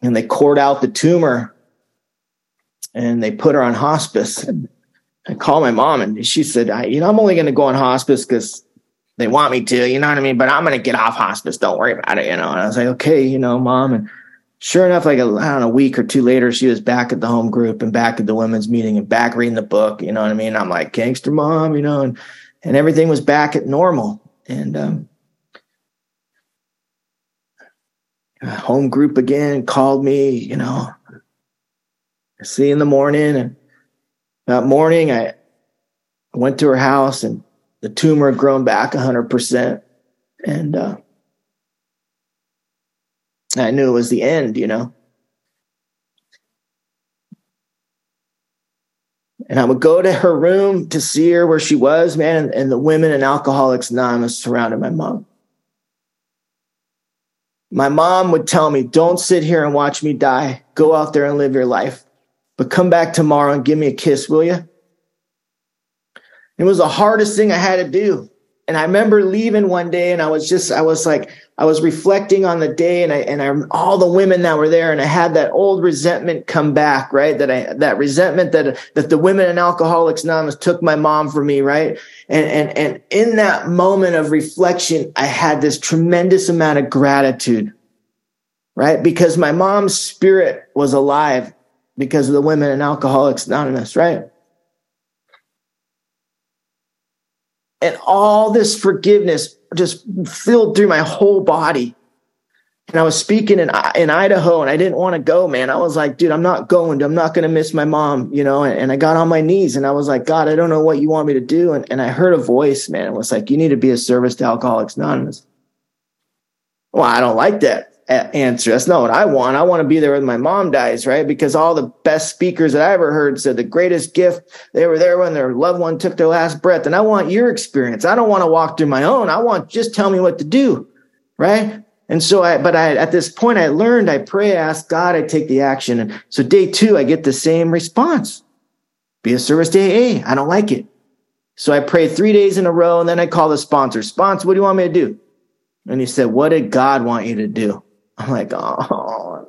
and they cored out the tumor and they put her on hospice. And I called my mom and she said, I, you know, I'm only going to go on hospice because they want me to, you know what I mean? But I'm going to get off hospice. Don't worry about it, you know? And I was like, okay, you know, mom. And sure enough, like a, I don't know, a week or two later, she was back at the home group and back at the women's meeting and back reading the book. You know what I mean? I'm like, gangster mom, you know, and, and everything was back at normal. And, um, home group again called me, you know, see in the morning. And that morning I went to her house and the tumor had grown back hundred percent. And, uh, I knew it was the end, you know. And I would go to her room to see her where she was, man, and, and the women and Alcoholics Anonymous surrounded my mom. My mom would tell me, don't sit here and watch me die. Go out there and live your life. But come back tomorrow and give me a kiss, will you? It was the hardest thing I had to do. And I remember leaving one day and I was just, I was like, I was reflecting on the day and I, and I, all the women that were there and I had that old resentment come back, right? That I, that resentment that, that the women in Alcoholics Anonymous took my mom from me, right? And, and, and in that moment of reflection, I had this tremendous amount of gratitude, right? Because my mom's spirit was alive because of the women in Alcoholics Anonymous, right? and all this forgiveness just filled through my whole body. And I was speaking in in Idaho, and I didn't want to go, man. I was like, dude, I'm not going. I'm not going to miss my mom, you know. And, and, I got on my knees, and I was like, God, I don't know what you want me to do. And, and I heard a voice, man. It was like, you need to be a service to Alcoholics Anonymous. Well, I don't like that answer. That's not what I want. I want to be there when my mom dies, right? Because all the best speakers that I ever heard said the greatest gift, they were there when their loved one took their last breath. And I want your experience. I don't want to walk through my own. I want just tell me what to do, right? And so I, but I, at this point, I learned, I pray, I ask God, I take the action. And so day two, I get the same response. Be a service to AA. I don't like it. So I pray three days in a row and then I call the sponsor. Sponsor, what do you want me to do? And he said, what did God want you to do? I'm like, oh.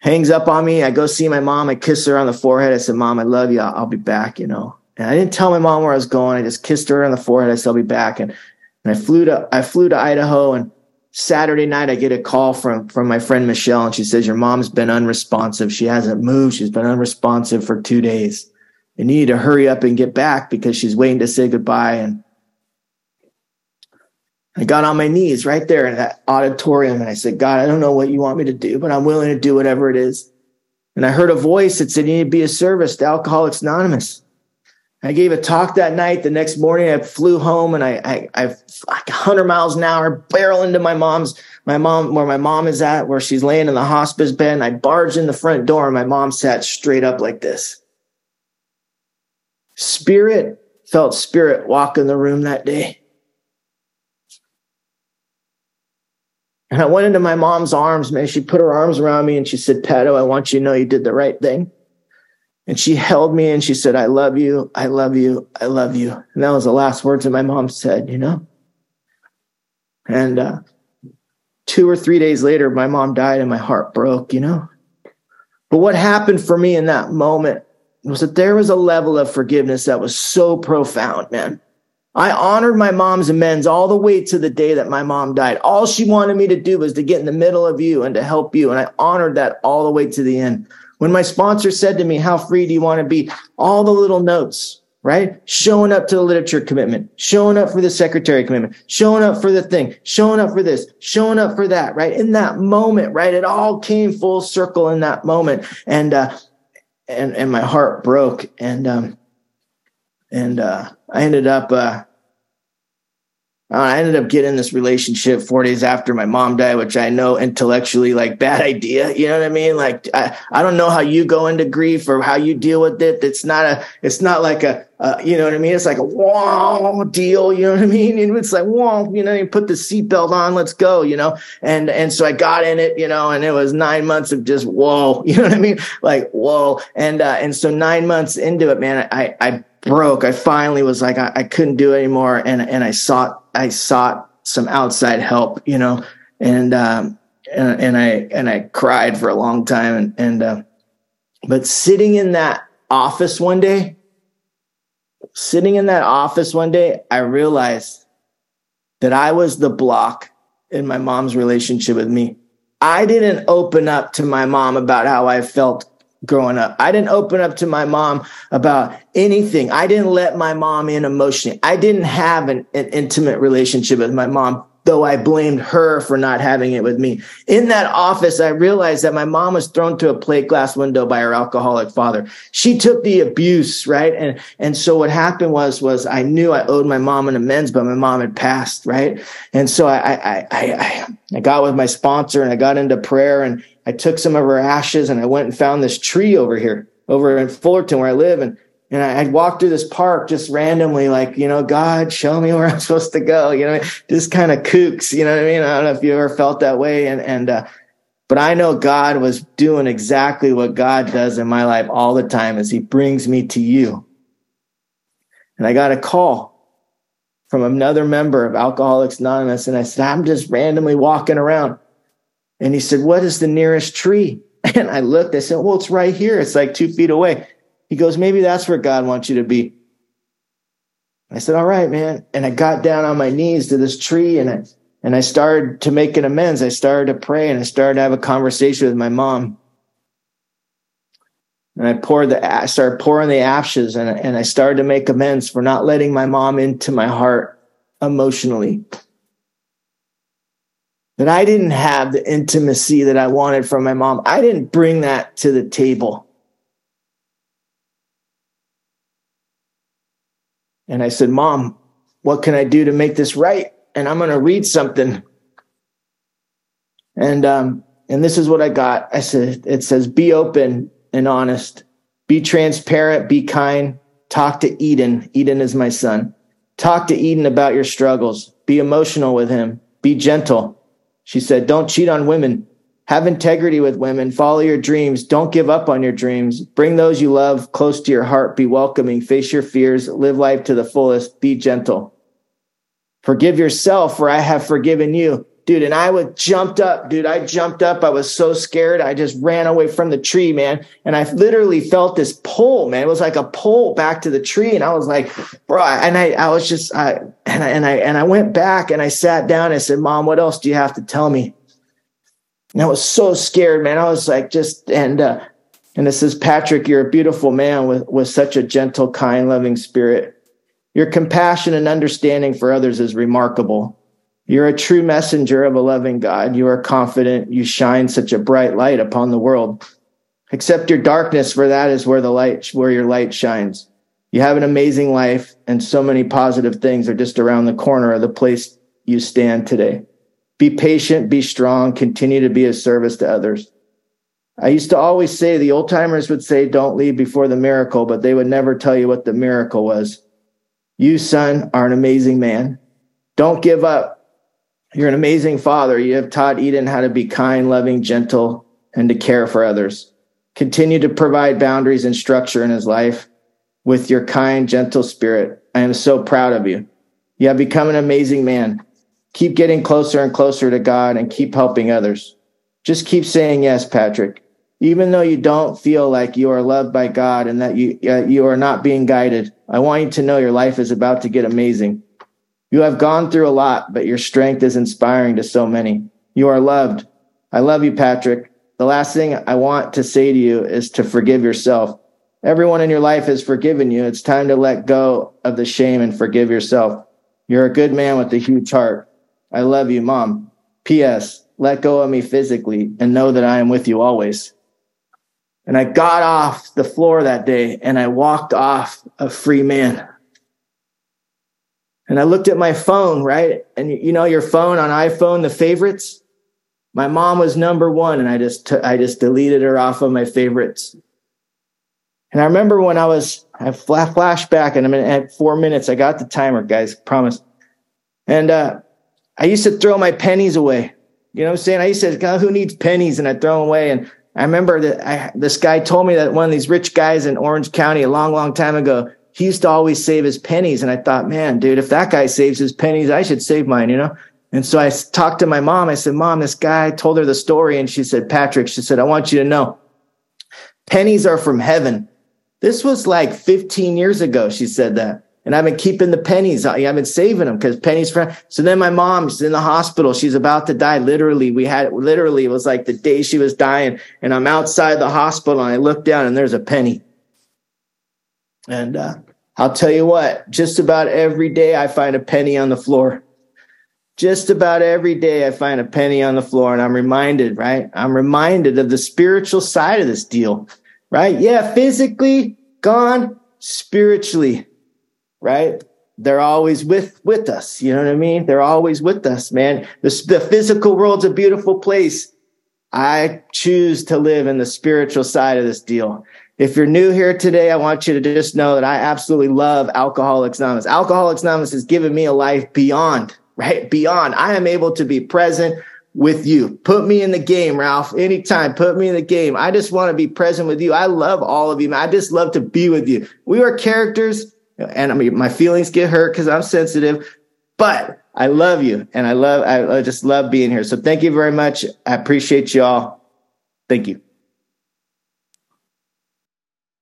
Hangs up on me. I go see my mom. I kiss her on the forehead. I said, Mom, I love you. I'll, I'll be back, you know. And I didn't tell my mom where I was going. I just kissed her on the forehead. I said, I'll be back. And, and I flew to I flew to Idaho and Saturday night I get a call from from my friend Michelle and she says, Your mom's been unresponsive. She hasn't moved. She's been unresponsive for two days. You need to hurry up and get back because she's waiting to say goodbye. And I got on my knees right there in that auditorium and I said, God, I don't know what you want me to do, but I'm willing to do whatever it is. And I heard a voice that said, You need to be a service to Alcoholics Anonymous. I gave a talk that night. The next morning, I flew home and I, I, I like 100 miles an hour, barrel into my mom's, my mom, where my mom is at, where she's laying in the hospice bed. And I barged in the front door and my mom sat straight up like this. Spirit felt spirit walk in the room that day. And I went into my mom's arms, man. She put her arms around me and she said, Pato, I want you to know you did the right thing. And she held me and she said, I love you. I love you. I love you. And that was the last words that my mom said, you know? And uh, two or three days later, my mom died and my heart broke, you know? But what happened for me in that moment was that there was a level of forgiveness that was so profound, man. I honored my mom's amends all the way to the day that my mom died. All she wanted me to do was to get in the middle of you and to help you. And I honored that all the way to the end. When my sponsor said to me, How free do you want to be? All the little notes, right? Showing up to the literature commitment, showing up for the secretary commitment, showing up for the thing, showing up for this, showing up for that, right? In that moment, right? It all came full circle in that moment. And, uh, and, and my heart broke. And, um, and, uh, I ended up, uh, uh, I ended up getting this relationship four days after my mom died, which I know intellectually like bad idea. You know what I mean? Like I, I don't know how you go into grief or how you deal with it. It's not a, it's not like a, uh, you know what I mean? It's like a whoa deal. You know what I mean? And it's like whoa, you know, you put the seatbelt on, let's go. You know, and and so I got in it, you know, and it was nine months of just whoa. You know what I mean? Like whoa, and uh, and so nine months into it, man, I I broke. I finally was like I, I couldn't do it anymore, and and I sought I sought some outside help, you know, and um, and, and I and I cried for a long time, and and uh, but sitting in that office one day, sitting in that office one day, I realized that I was the block in my mom's relationship with me. I didn't open up to my mom about how I felt growing up. I didn't open up to my mom about anything. I didn't let my mom in emotionally. I didn't have an, an, intimate relationship with my mom, though I blamed her for not having it with me. In that office, I realized that my mom was thrown to a plate glass window by her alcoholic father. She took the abuse, right? And, and so what happened was, was I knew I owed my mom an amends, but my mom had passed, right? And so I, I, I, I, I got with my sponsor and I got into prayer and, I took some of her ashes and I went and found this tree over here, over in Fullerton where I live. And, and I, would walk through this park just randomly, like, you know, God, show me where I'm supposed to go. You know, just kind of kooks, you know what I mean? I don't know if you ever felt that way. And, and, uh, but I know God was doing exactly what God does in my life all the time as he brings me to you. And I got a call from another member of Alcoholics Anonymous. And I said, I'm just randomly walking around. And he said, What is the nearest tree? And I looked, I said, Well, it's right here. It's like two feet away. He goes, Maybe that's where God wants you to be. I said, All right, man. And I got down on my knees to this tree and I and I started to make an amends. I started to pray and I started to have a conversation with my mom. And I poured the I started pouring the ashes and, and I started to make amends for not letting my mom into my heart emotionally that I didn't have the intimacy that I wanted from my mom. I didn't bring that to the table. And I said, Mom, what can I do to make this right? And I'm going to read something. And, um, and this is what I got. I said, it says, be open and honest, be transparent, be kind, talk to Eden. Eden is my son. Talk to Eden about your struggles. Be emotional with him. Be gentle. She said, Don't cheat on women. Have integrity with women. Follow your dreams. Don't give up on your dreams. Bring those you love close to your heart. Be welcoming. Face your fears. Live life to the fullest. Be gentle. Forgive yourself, for I have forgiven you dude. And I would jumped up, dude. I jumped up. I was so scared. I just ran away from the tree, man. And I literally felt this pull, man. It was like a pull back to the tree. And I was like, bro, and I, I was just, I, and I, and I, and I went back and I sat down and I said, mom, what else do you have to tell me? And I was so scared, man. I was like, just, and, uh, and it says, Patrick, you're a beautiful man with, with such a gentle, kind, loving spirit. Your compassion and understanding for others is remarkable. You're a true messenger of a loving God. You are confident. You shine such a bright light upon the world. Accept your darkness, for that is where the light, where your light shines. You have an amazing life, and so many positive things are just around the corner of the place you stand today. Be patient, be strong, continue to be of service to others. I used to always say the old timers would say, don't leave before the miracle, but they would never tell you what the miracle was. You, son, are an amazing man. Don't give up. You're an amazing father. You have taught Eden how to be kind, loving, gentle, and to care for others. Continue to provide boundaries and structure in his life with your kind, gentle spirit. I am so proud of you. You have become an amazing man. Keep getting closer and closer to God and keep helping others. Just keep saying yes, Patrick. Even though you don't feel like you are loved by God and that you, uh, you are not being guided, I want you to know your life is about to get amazing. You have gone through a lot, but your strength is inspiring to so many. You are loved. I love you, Patrick. The last thing I want to say to you is to forgive yourself. Everyone in your life has forgiven you. It's time to let go of the shame and forgive yourself. You're a good man with a huge heart. I love you, mom. P.S. Let go of me physically and know that I am with you always. And I got off the floor that day and I walked off a free man. And I looked at my phone, right? And you know, your phone on iPhone, the favorites, my mom was number one and I just, t- I just deleted her off of my favorites. And I remember when I was, I flashback and I'm in at four minutes. I got the timer, guys, promise. And, uh, I used to throw my pennies away. You know what I'm saying? I used to, God, who needs pennies? And I throw them away. And I remember that I, this guy told me that one of these rich guys in Orange County a long, long time ago, he used to always save his pennies. And I thought, man, dude, if that guy saves his pennies, I should save mine, you know? And so I talked to my mom. I said, Mom, this guy told her the story. And she said, Patrick, she said, I want you to know pennies are from heaven. This was like 15 years ago. She said that. And I've been keeping the pennies. I've been saving them because pennies for. So then my mom's in the hospital. She's about to die. Literally, we had literally it was like the day she was dying. And I'm outside the hospital and I look down and there's a penny. And uh, I'll tell you what, just about every day I find a penny on the floor just about every day I find a penny on the floor and I'm reminded, right? I'm reminded of the spiritual side of this deal, right? Yeah, physically gone, spiritually, right? They're always with with us. You know what I mean? They're always with us, man. The, the physical world's a beautiful place. I choose to live in the spiritual side of this deal. If you're new here today, I want you to just know that I absolutely love Alcoholics Anonymous. Alcoholics Anonymous has given me a life beyond right? Beyond, I am able to be present with you. Put me in the game, Ralph. Anytime, put me in the game. I just want to be present with you. I love all of you. I just love to be with you. We are characters, and I mean, my feelings get hurt because I'm sensitive, but I love you, and I love, I just love being here. So thank you very much. I appreciate you all. Thank you.